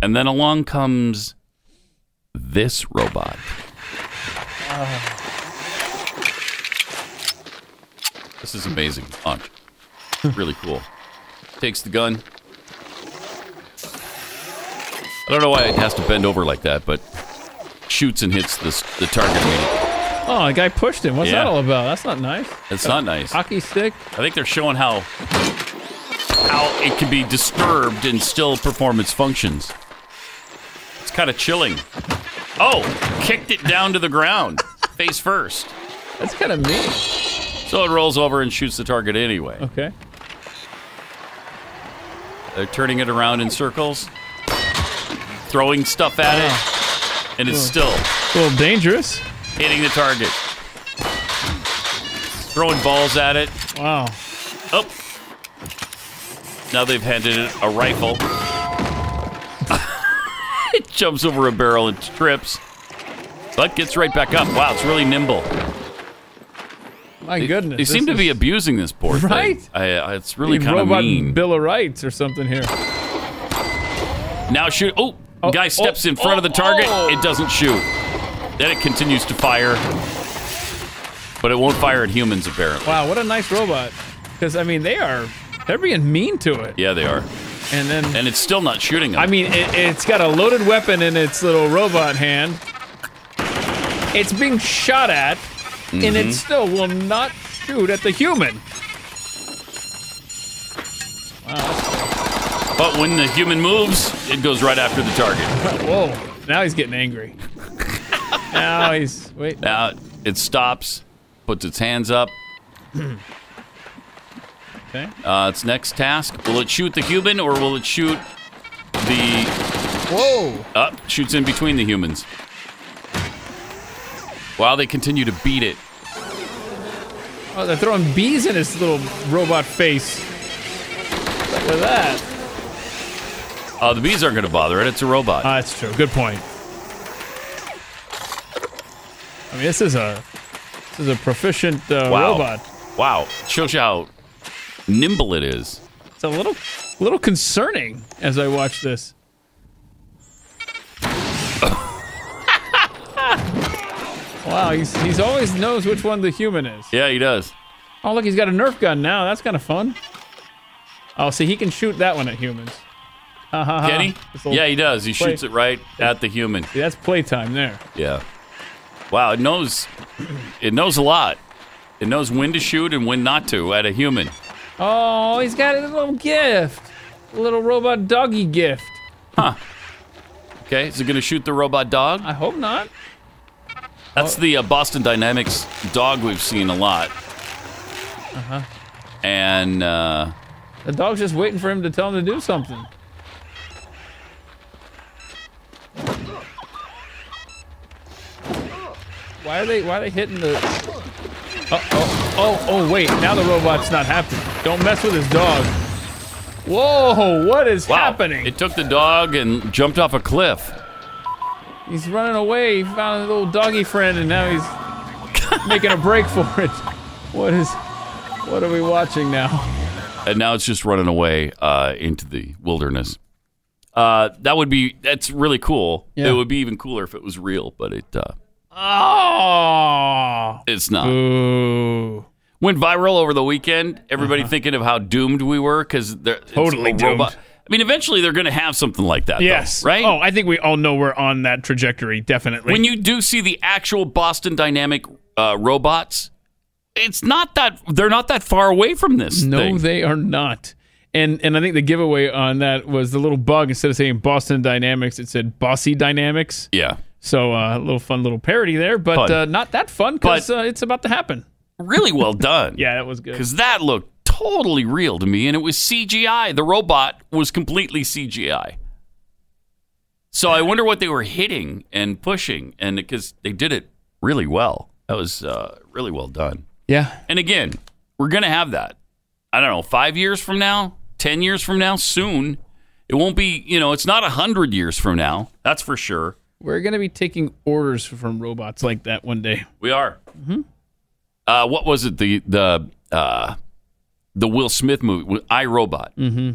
and then along comes this robot. This is amazing. Watch. really cool. Takes the gun. I don't know why it has to bend over like that, but shoots and hits the target immediately. Oh, the guy pushed him. What's Yeah. that all about? That's not nice. It's not nice. Hockey stick. I think they're showing how how it can be disturbed and still perform its functions. It's kind of chilling. Oh, kicked it down to the ground, face first. That's kind of mean. So it rolls over and shoots the target anyway. Okay. They're turning it around in circles, throwing stuff at it, and it's still A little dangerous. Hitting the target. Throwing balls at it. Wow. Oh. Now they've handed it a rifle. it jumps over a barrel and trips, but gets right back up. Wow, it's really nimble. My goodness. They seem to be abusing this poor Right? thing. I, I, it's really kind of mean. Bill of Rights or something here. Now shoot. Oh, oh guy steps oh, in front of the oh, target. It doesn't shoot. Then it continues to fire, but it won't fire at humans apparently. Wow, what a nice robot. Because I mean, they are they're being mean to it. Yeah, they are. And then And it's still not shooting them. I mean, it, it's got a loaded weapon in its little robot hand. It's being shot at, and Mhm. it still will not shoot at the human. Wow. But when the human moves, it goes right after the target. Whoa! Now he's getting angry. Now he's wait. Now it stops, puts its hands up. Okay. Uh, its next task: Will it shoot the human or will it shoot the? Whoa! Up, shoots in between the humans. While they continue to beat it. Oh, they're throwing bees in his little robot face. Look at that. Uh, the bees aren't going to bother it. It's a robot. Ah, that's true. Good point. I mean, this is a this is a proficient uh, wow. robot. Wow. Shows you how nimble it is. It's a little little concerning as I watch this. wow, he's he's always knows which one the human is. Yeah, he does. Oh, look, he's got a Nerf gun now. That's kind of fun. Oh, see, he can shoot that one at humans. Ha. Can he? Yeah, he does. He play- shoots it right at the human. See, that's playtime there. Yeah. Wow, it knows it knows a lot. It knows when to shoot and when not to at a human. Oh, he's got a little gift. A little robot doggy gift. Huh. Okay, is it going to shoot the robot dog? I hope not. That's the uh, Boston Dynamics dog we've seen a lot. Uh-huh. And uh, The dog's just waiting for him to tell him to do something. Why are they why are they hitting the Oh oh oh oh wait, now the robot's not happy. Don't mess with his dog. Whoa, what is wow, happening? it took the dog and jumped off a cliff. He's running away. He found a little doggy friend and now he's making a break for it. What is what are we watching now? and now it's just running away uh, into the wilderness. Uh, that would be that's really cool. Yeah. It would be even cooler if it was real, but it uh, Oh, it's not. Ooh. Went viral over the weekend. Everybody thinking of how doomed we were because they're Uh-huh. Totally doomed. robot. I mean, eventually they're going to have something like that. though, Yes. right? Oh, I think we all know we're on that trajectory. Definitely. when you do see the actual Boston Dynamic uh, robots, it's not that they're not that far away from this. no, thing. they are not. And and I think the giveaway on that was the little bug. Instead of saying Boston Dynamics, it said Bossy Dynamics. yeah, So uh, a little fun little parody there, but uh, not that fun because uh, it's about to happen. really well done. Yeah, that was good. because that looked totally real to me, and it was CGI. The robot was completely CGI. So I wonder what they were hitting and pushing, and because they did it really well, that was uh, really well done. Yeah. And again, we're gonna have that. I don't know, five years from now, ten years from now, soon. It won't be, you know, it's not a hundred years from now. That's for sure. We're going to be taking orders from robots like that one day. We are. Uh, what was it? The the uh, the Will Smith movie, I Robot. Mm-hmm.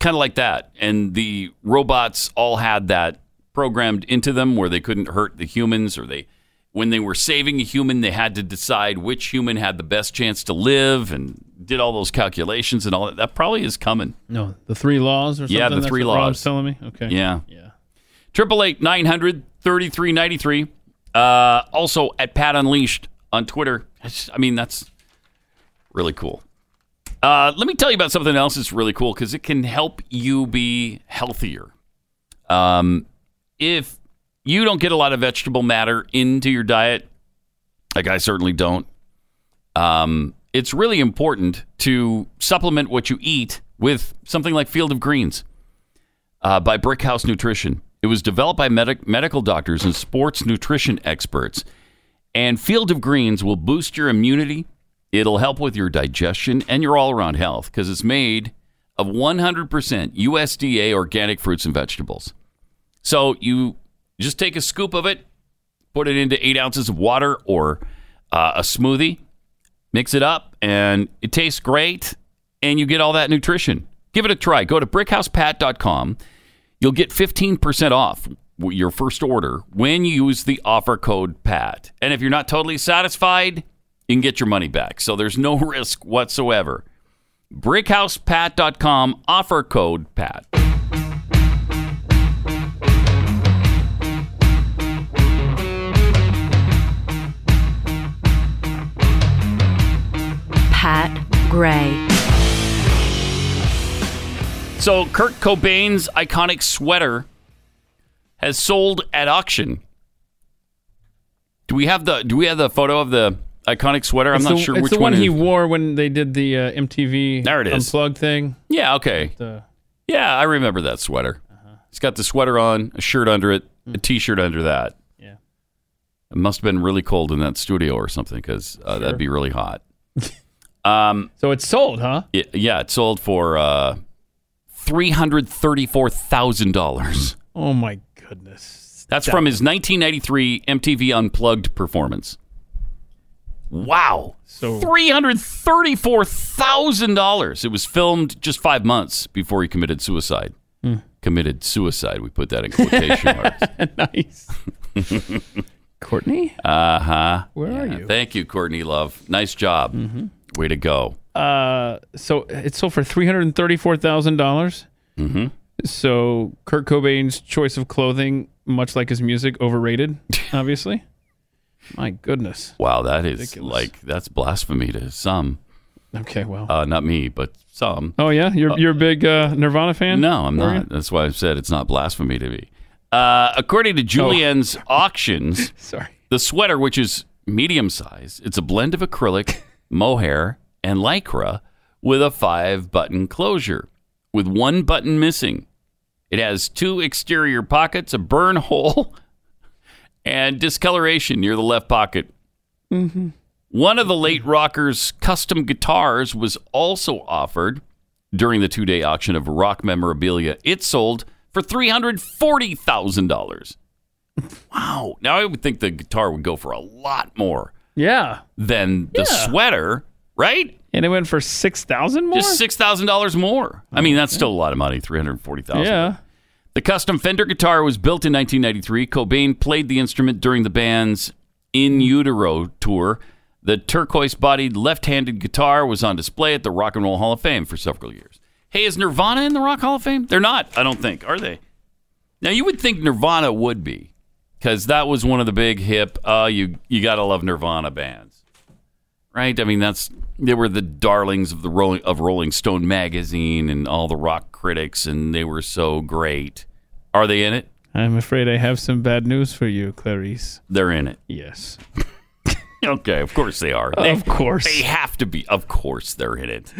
kind of like that. And the robots all had that programmed into them where they couldn't hurt the humans or they when they were saving a human they had to decide which human had the best chance to live and did all those calculations and all that. That probably is coming. No, the three laws or something. Yeah, the That's three laws. telling me. Okay. Yeah. Yeah. Triple eight nine hundred thirty three ninety three. Uh, also at Pat Unleashed on Twitter. I mean, that's really cool. Uh, let me tell you about something else that's really cool because it can help you be healthier. Um, if you don't get a lot of vegetable matter into your diet, like I certainly don't, um, it's really important to supplement what you eat with something like Field of Greens uh, by Brickhouse Nutrition. It was developed by medic- medical doctors and sports nutrition experts. And Field of Greens will boost your immunity. It'll help with your digestion and your all around health because it's made of 100% USDA organic fruits and vegetables. So you just take a scoop of it, put it into eight ounces of water or uh, a smoothie, mix it up, and it tastes great, and you get all that nutrition. Give it a try. Go to brickhousepat.com. You'll get 15% off your first order when you use the offer code PAT. And if you're not totally satisfied, you can get your money back. So there's no risk whatsoever. Brickhousepat.com, offer code PAT. Pat Gray. So Kurt Cobain's iconic sweater has sold at auction. Do we have the Do we have the photo of the iconic sweater? I'm It's not the, sure it's which the one, one he is- wore when they did the uh, MTV There it is. unplugged thing. Yeah, okay. The, Yeah, I remember that sweater. It's got the sweater on, a shirt under it, a t-shirt under that. Yeah. It must have been really cold in that studio or something because uh, that'd be really hot. um, so it's sold, huh? it- yeah, it sold for uh, three hundred thirty-four thousand dollars. Oh my goodness. That's That- from his 1993 MTV Unplugged performance. Wow. So $334,000. It was filmed just five months before he committed suicide. Hmm. Committed suicide. We put that in quotation marks. nice. Courtney? Uh huh. Where are you? Thank you, Courtney Love. Nice job. Way to go. Uh, so it sold for three hundred and thirty-four thousand dollars. Mm-hmm. So Kurt Cobain's choice of clothing, much like his music, overrated. Obviously. My goodness. Wow, that is Ridiculous. like, that's blasphemy to some. Okay, well. Uh, not me, but some. Oh yeah, you're you're a big uh, Nirvana fan? No, I'm Were you? not. That's why I said it's not blasphemy to me. Uh, according to Julien's auctions, Sorry. the sweater, which is medium size, it's a blend of acrylic, mohair, and lycra with a five button closure, with one button missing. It has two exterior pockets, a burn hole, and discoloration near the left pocket. Mm-hmm. One of the late rocker's custom guitars was also offered during the two day auction of rock memorabilia. It sold for $340,000. Wow. Now I would think the guitar would go for a lot more Yeah. than the Yeah. sweater, right? And it went for six thousand more. Just six thousand dollars more. I mean, that's still a lot of money. Three hundred forty thousand. Yeah. The custom Fender guitar was built in 1993. Cobain played the instrument during the band's In Utero tour. The turquoise-bodied left-handed guitar was on display at the Rock and Roll Hall of Fame for several years. Hey, is Nirvana in the Rock Hall of Fame? They're not. I don't think. Are they? Now you would think Nirvana would be, because that was one of the big hip. Uh, you you gotta love Nirvana bands, right? I mean, that's they were the darlings of the Rolling of Rolling Stone magazine and all the rock critics, and they were so great. Are they in it? I'm afraid I have some bad news for you, Clarice. They're in it. Yes. okay, of course they are. Of course. they have to be. Of course they're in it.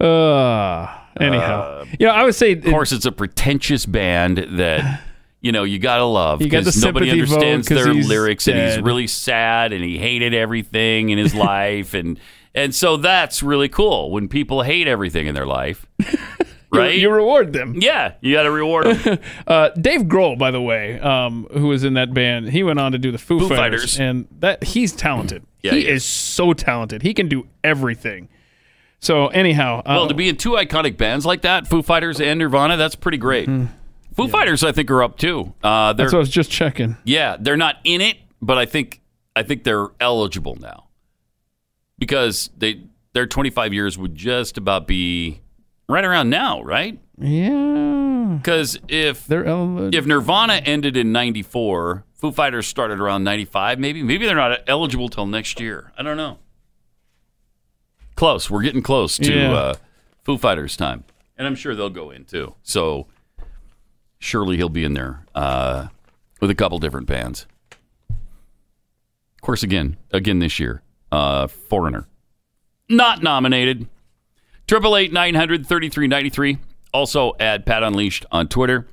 Uh, anyhow, Uh, you know, I would say, Of course, it's a pretentious band that you know you gotta love You got the because nobody understands their lyrics, and he's really sad, and he hated everything in his life, and and so that's really cool when people hate everything in their life, right? you reward them. yeah, you got to reward them. Uh, Dave Grohl, by the way, um, who was in that band, he went on to do the Foo, Foo Fighters, Fighters. and that he's talented. Yeah, he he is so talented. He can do everything. So anyhow, uh, well, to be in two iconic bands like that, Foo Fighters and Nirvana, that's pretty great. Foo Fighters, I think, are up too. Uh, that's what I was just checking. Yeah, they're not in it, but I think I think they're eligible now because they their 25 years would just about be right around now, right? Yeah, Because if they're el- if Nirvana ended in 94, Foo Fighters started around 95, maybe maybe they're not eligible till next year. I don't know. Close. We're getting close to Yeah. uh, Foo Fighters time, and I'm sure they'll go in too. So surely he'll be in there uh, with a couple different bands. Of course, again, again this year, uh, Foreigner, not nominated. Triple eight nine hundred thirty three ninety three. Also at Pat Unleashed on Twitter.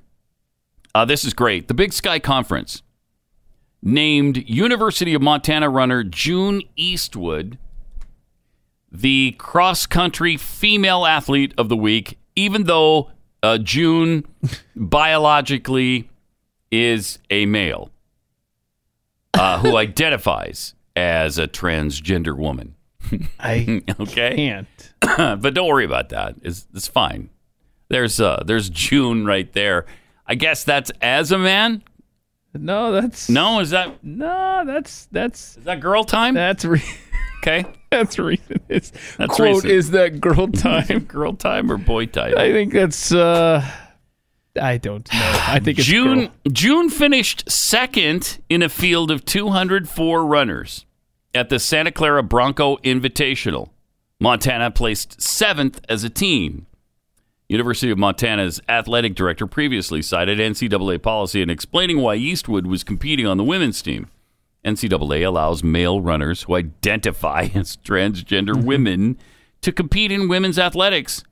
Uh, this is great. The Big Sky Conference named University of Montana runner June Eastwood the cross country female athlete of the week, even though uh, June biologically is a male uh, who identifies as a transgender woman. I okay, can't. but don't worry about that. It's, it's fine. There's uh, there's June right there. I guess that's as a man. No, that's No, is that no, that's that's is that girl time? that's re- Okay, that's recent. It's, That's quote recent. is that girl time? girl time or boy time? I think that's. uh I don't know. I think it's June girl. June finished second in a field of 204 runners at the Santa Clara Bronco Invitational. Montana placed seventh as a team. University of Montana's athletic director previously cited NCAA policy in explaining why Eastwood was competing on the women's team. NCAA allows male runners who identify as transgender mm-hmm. women to compete in women's athletics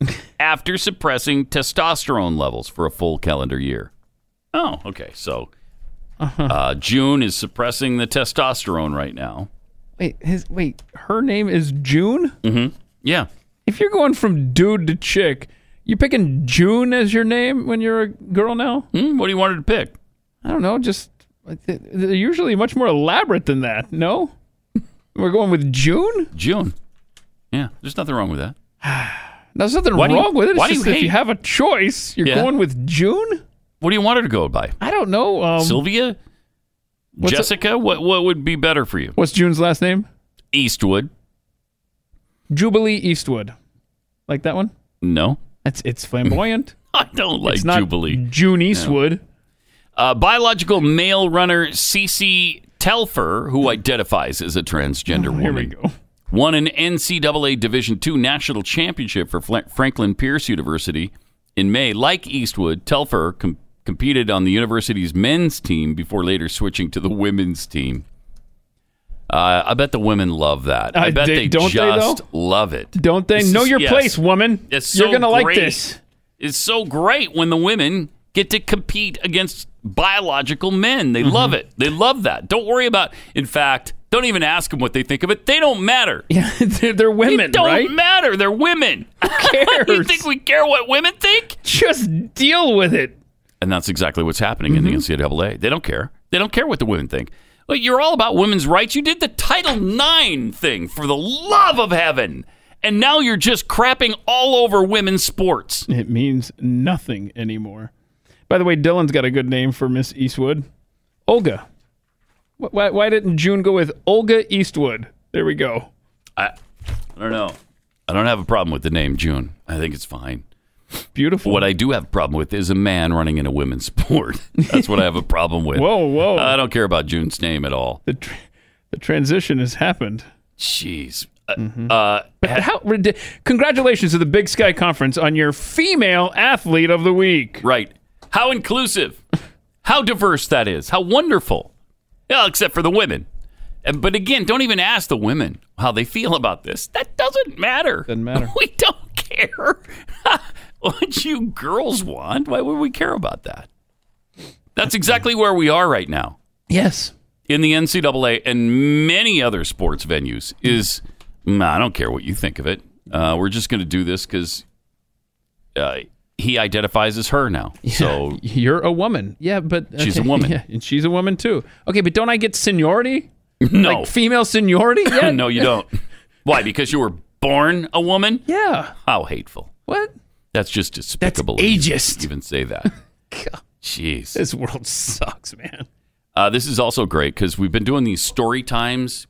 after suppressing testosterone levels for a full calendar year. Oh, okay. So uh, June is suppressing the testosterone right now. Wait, his wait. Her name is June. Mm-hmm. Yeah. If you're going from dude to chick, you picking June as your name when you're a girl now? Hmm, what do you want her to pick? I don't know. Just they're usually much more elaborate than that. No, we're going with June. June. Yeah. There's nothing wrong with that. There's nothing Why do you- wrong with it. It's why do just you if you have a choice, you're Yeah. going with June. What do you want her to go by? I don't know. Um, Sylvia? Jessica? What what would be better for you? What's June's last name? Eastwood? Jubilee Eastwood. Like that one? No. It's it's flamboyant. I don't like it's not Jubilee. June Eastwood. Uh, biological male runner Cece Telfer, who identifies as a transgender woman, Here we go. won an NCAA Division II national championship for Franklin Pierce University in May. Like Eastwood, Telfer com- competed on the university's men's team before later switching to the women's team. Uh, I bet the women love that. I Uh, bet they- they, don't they, just though? love it. Don't they This know is- your yes. place, woman? It's You're gonna like this. It's so great when the women get to compete against biological men. They love Mm-hmm. it. They love that. Don't worry about. In fact, don't even ask them what they think of it. They don't matter. Yeah, they're, they're women, It don't right? matter. They're women. cares? you think we care what women think? Just deal with it. And that's exactly what's happening in the Mm-hmm. NCAA. They don't care. They don't care what the women think. Well, you're all about women's rights. You did the Title IX thing for the love of heaven. and now you're just crapping all over women's sports. It means nothing anymore. By the way, Dylan's got a good name for Miss Eastwood. Olga. Why, why didn't June go with Olga Eastwood? There we go. I, I don't know. I don't have a problem with the name June. I think it's fine. Beautiful. What I do have a problem with is a man running in a women's sport. That's what I have a problem with. Whoa, whoa. I don't care about June's name at all. The, tr- the transition has happened. Jeez. Uh, uh, But how, congratulations to the Big Sky Conference on your female athlete of the week. right. How inclusive. How diverse that is. How wonderful. Yeah, except for the women. But again, don't even ask the women how they feel about this. That doesn't matter. Doesn't matter. We don't care. what you girls want, why would we care about that? That's exactly where we are right now. Yes. In the NCAA and many other sports venues is, "Nah, I don't care what you think of it. Uh, we're just going to do this because uh, he identifies as her now. So You're a woman. Yeah, but She's a woman. Yeah, and she's a woman too. Okay, but don't I get seniority? no, Like female seniority? Yeah. no, you don't. Why? Because you were born a woman? Yeah. How hateful. What? That's just despicable. to ageist. Even say that. Jeez. This world sucks, man. Uh, this is also great because we've been doing these story times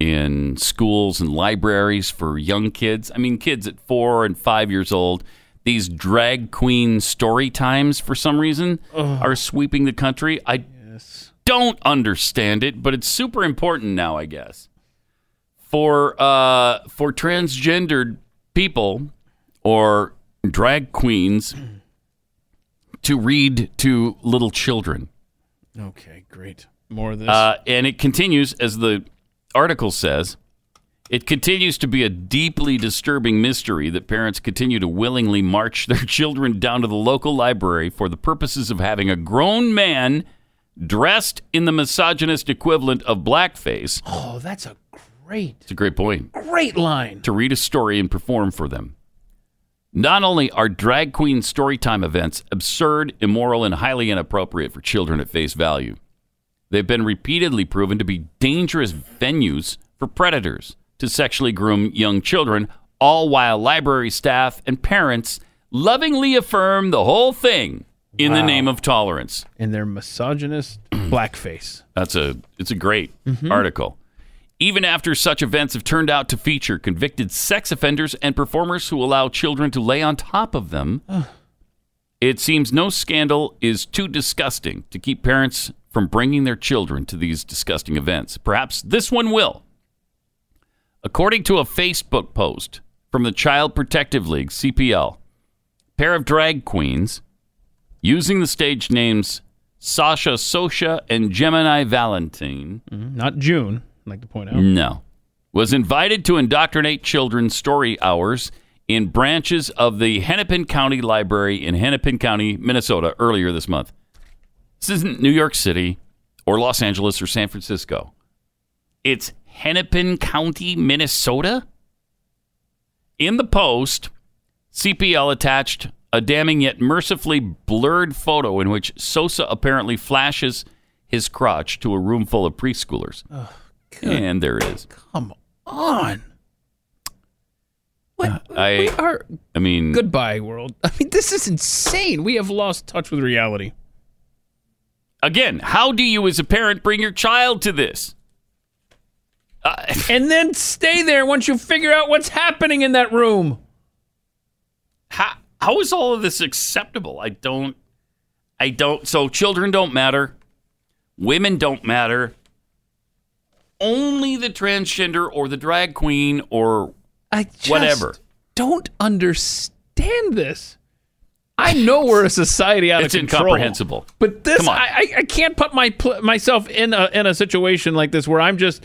in schools and libraries for young kids. I mean, kids at four and five years old. These drag queen story times, for some reason, are sweeping the country. I don't understand it, but it's super important now, I guess, for uh, for transgendered people or drag queens to read to little children. Okay, great. More of this. Uh, and it continues, as the article says, it continues to be a deeply disturbing mystery that parents continue to willingly march their children down to the local library for the purposes of having a grown man dressed in the misogynist equivalent of blackface. oh, that's a great, It's a great point. great line. To read a story and perform for them. Not only are drag queen storytime events absurd, immoral, and highly inappropriate for children at face value, they've been repeatedly proven to be dangerous venues for predators to sexually groom young children, all while library staff and parents lovingly affirm the whole thing in the name of tolerance. And their misogynist blackface. That's a it's a great Mhm. article. Even after such events have turned out to feature convicted sex offenders and performers who allow children to lay on top of them, it seems no scandal is too disgusting to keep parents from bringing their children to these disgusting events. Perhaps this one will. According to a Facebook post from the Child Protective League, CPL, a pair of drag queens using the stage names Sasha Sosa and Gemini Valentine. Mm-hmm. Not June, I'd like to point out. No. Was invited to indoctrinate children's story hours in branches of the Hennepin County Library in Hennepin County, Minnesota, earlier this month. This isn't New York City or Los Angeles or San Francisco. It's Hennepin County, Minnesota. In the post, CPL attached a damning yet mercifully blurred photo in which Sosa apparently flashes his crotch to a room full of preschoolers. And there is. Come on. What? I, We are I mean, goodbye, world. I mean, this is insane. We have lost touch with reality. again, how do you as a parent bring your child to this? Uh, and then stay there once you figure out what's happening in that room. How, how is all of this acceptable? I don't, I don't. So children don't matter, women don't matter. Only the transgender or the drag queen or I just whatever. don't understand this. I know we're a society out It's of control. incomprehensible. But this, I, I, can't put my myself in a in a situation like this where I'm just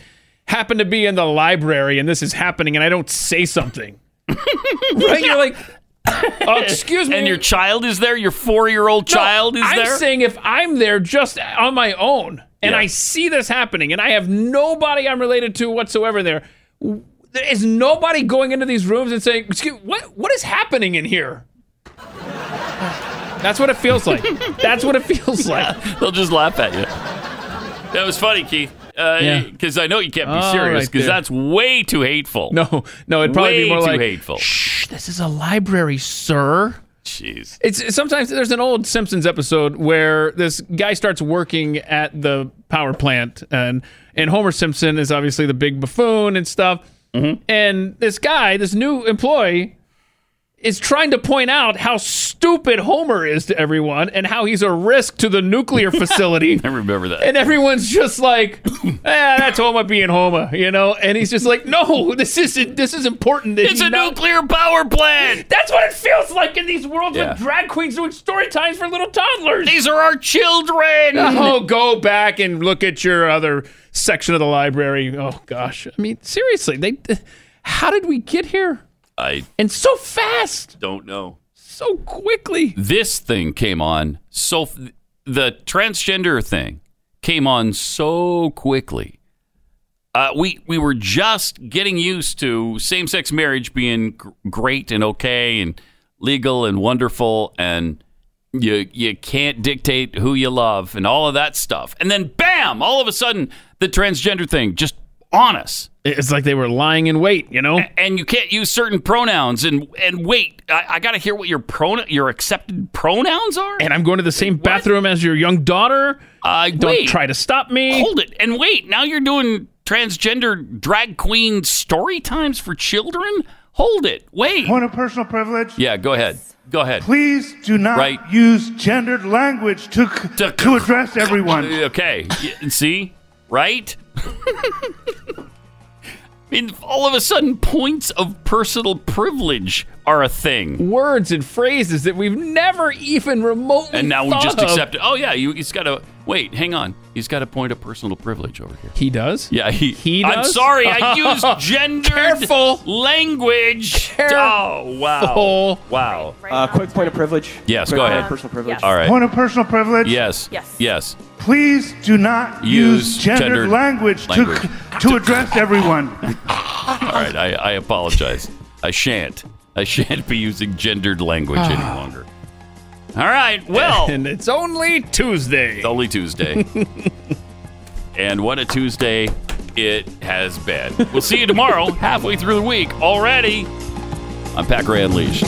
happen to be in the library and this is happening and I don't say something. right? You're like, "Uh, excuse me. And your child is there. Your four-year-old No, child is there. I'm saying if I'm there just on my own and Yeah. I see this happening and I have nobody I'm related to whatsoever there, there is nobody going into these rooms and saying, "Excuse, what what is happening in here?" That's what it feels like. That's what it feels like. They'll just laugh at you. That was funny, Keith. Uh, yeah. Because I know you can't be Oh, serious because there. that's way too hateful. No, no, it'd probably way be more too like, hateful. Shh, this is a library, sir. Jeez. It's sometimes there's an old Simpsons episode where this guy starts working at the power plant, and and Homer Simpson is obviously the big buffoon and stuff. Mm-hmm. And this guy, this new employee, is trying to point out how stupid Homer is to everyone and how he's a risk to the nuclear facility. I remember that. And everyone's just like, eh, that's Homer being Homer, you know? And he's just like, no, this isn't, this is important. It's a not- nuclear power plant. That's what it feels like in these worlds Yeah. with drag queens doing story times for little toddlers. These are our children. Oh, go back and look at your other section of the library. Oh gosh, I mean, seriously, they. How did we get here? I And so fast, don't know. so quickly. This thing came on so f- the transgender thing came on so quickly. Uh, we we were just getting used to same sex marriage being gr- great and okay and legal and wonderful and you you can't dictate who you love and all of that stuff. And then bam, all of a sudden the transgender thing just on us. It's like they were lying in wait, you know. And you can't use certain pronouns and and wait, I, I got to hear what your pronoun your accepted pronouns are. And I'm going to the same bathroom as your young daughter. Uh, Don't wait. try to stop me. Hold it and wait. Now you're doing transgender drag queen story times for children. Hold it. Wait. Point of personal privilege. Yeah, go ahead. Go ahead. Please do not Right. use gendered language to to, to address everyone. Okay. See? Right? I mean, all of a sudden, points of personal privilege are a thing. Words and phrases that we've never even remotely And now we just of. accept it. Oh, yeah, you, he's got to. Wait, hang on. He's got a point of personal privilege over here. He does. Yeah, he. He I'm sorry, I used gendered Careful. language. Oh, wow. Wow. Uh, quick point of privilege. Yes, Quick go ahead. Personal privilege. All right. Point of personal privilege. Yes. Yes. Yes. Please do not Use use, gendered, gendered language, language. To, to address everyone. All right, I, I apologize. I shan't. I shan't be using gendered language any longer. All right, well. and it's only Tuesday. It's only Tuesday. and what a Tuesday it has been. We'll see you tomorrow, halfway through the week already. I'm Pat Gray Unleashed.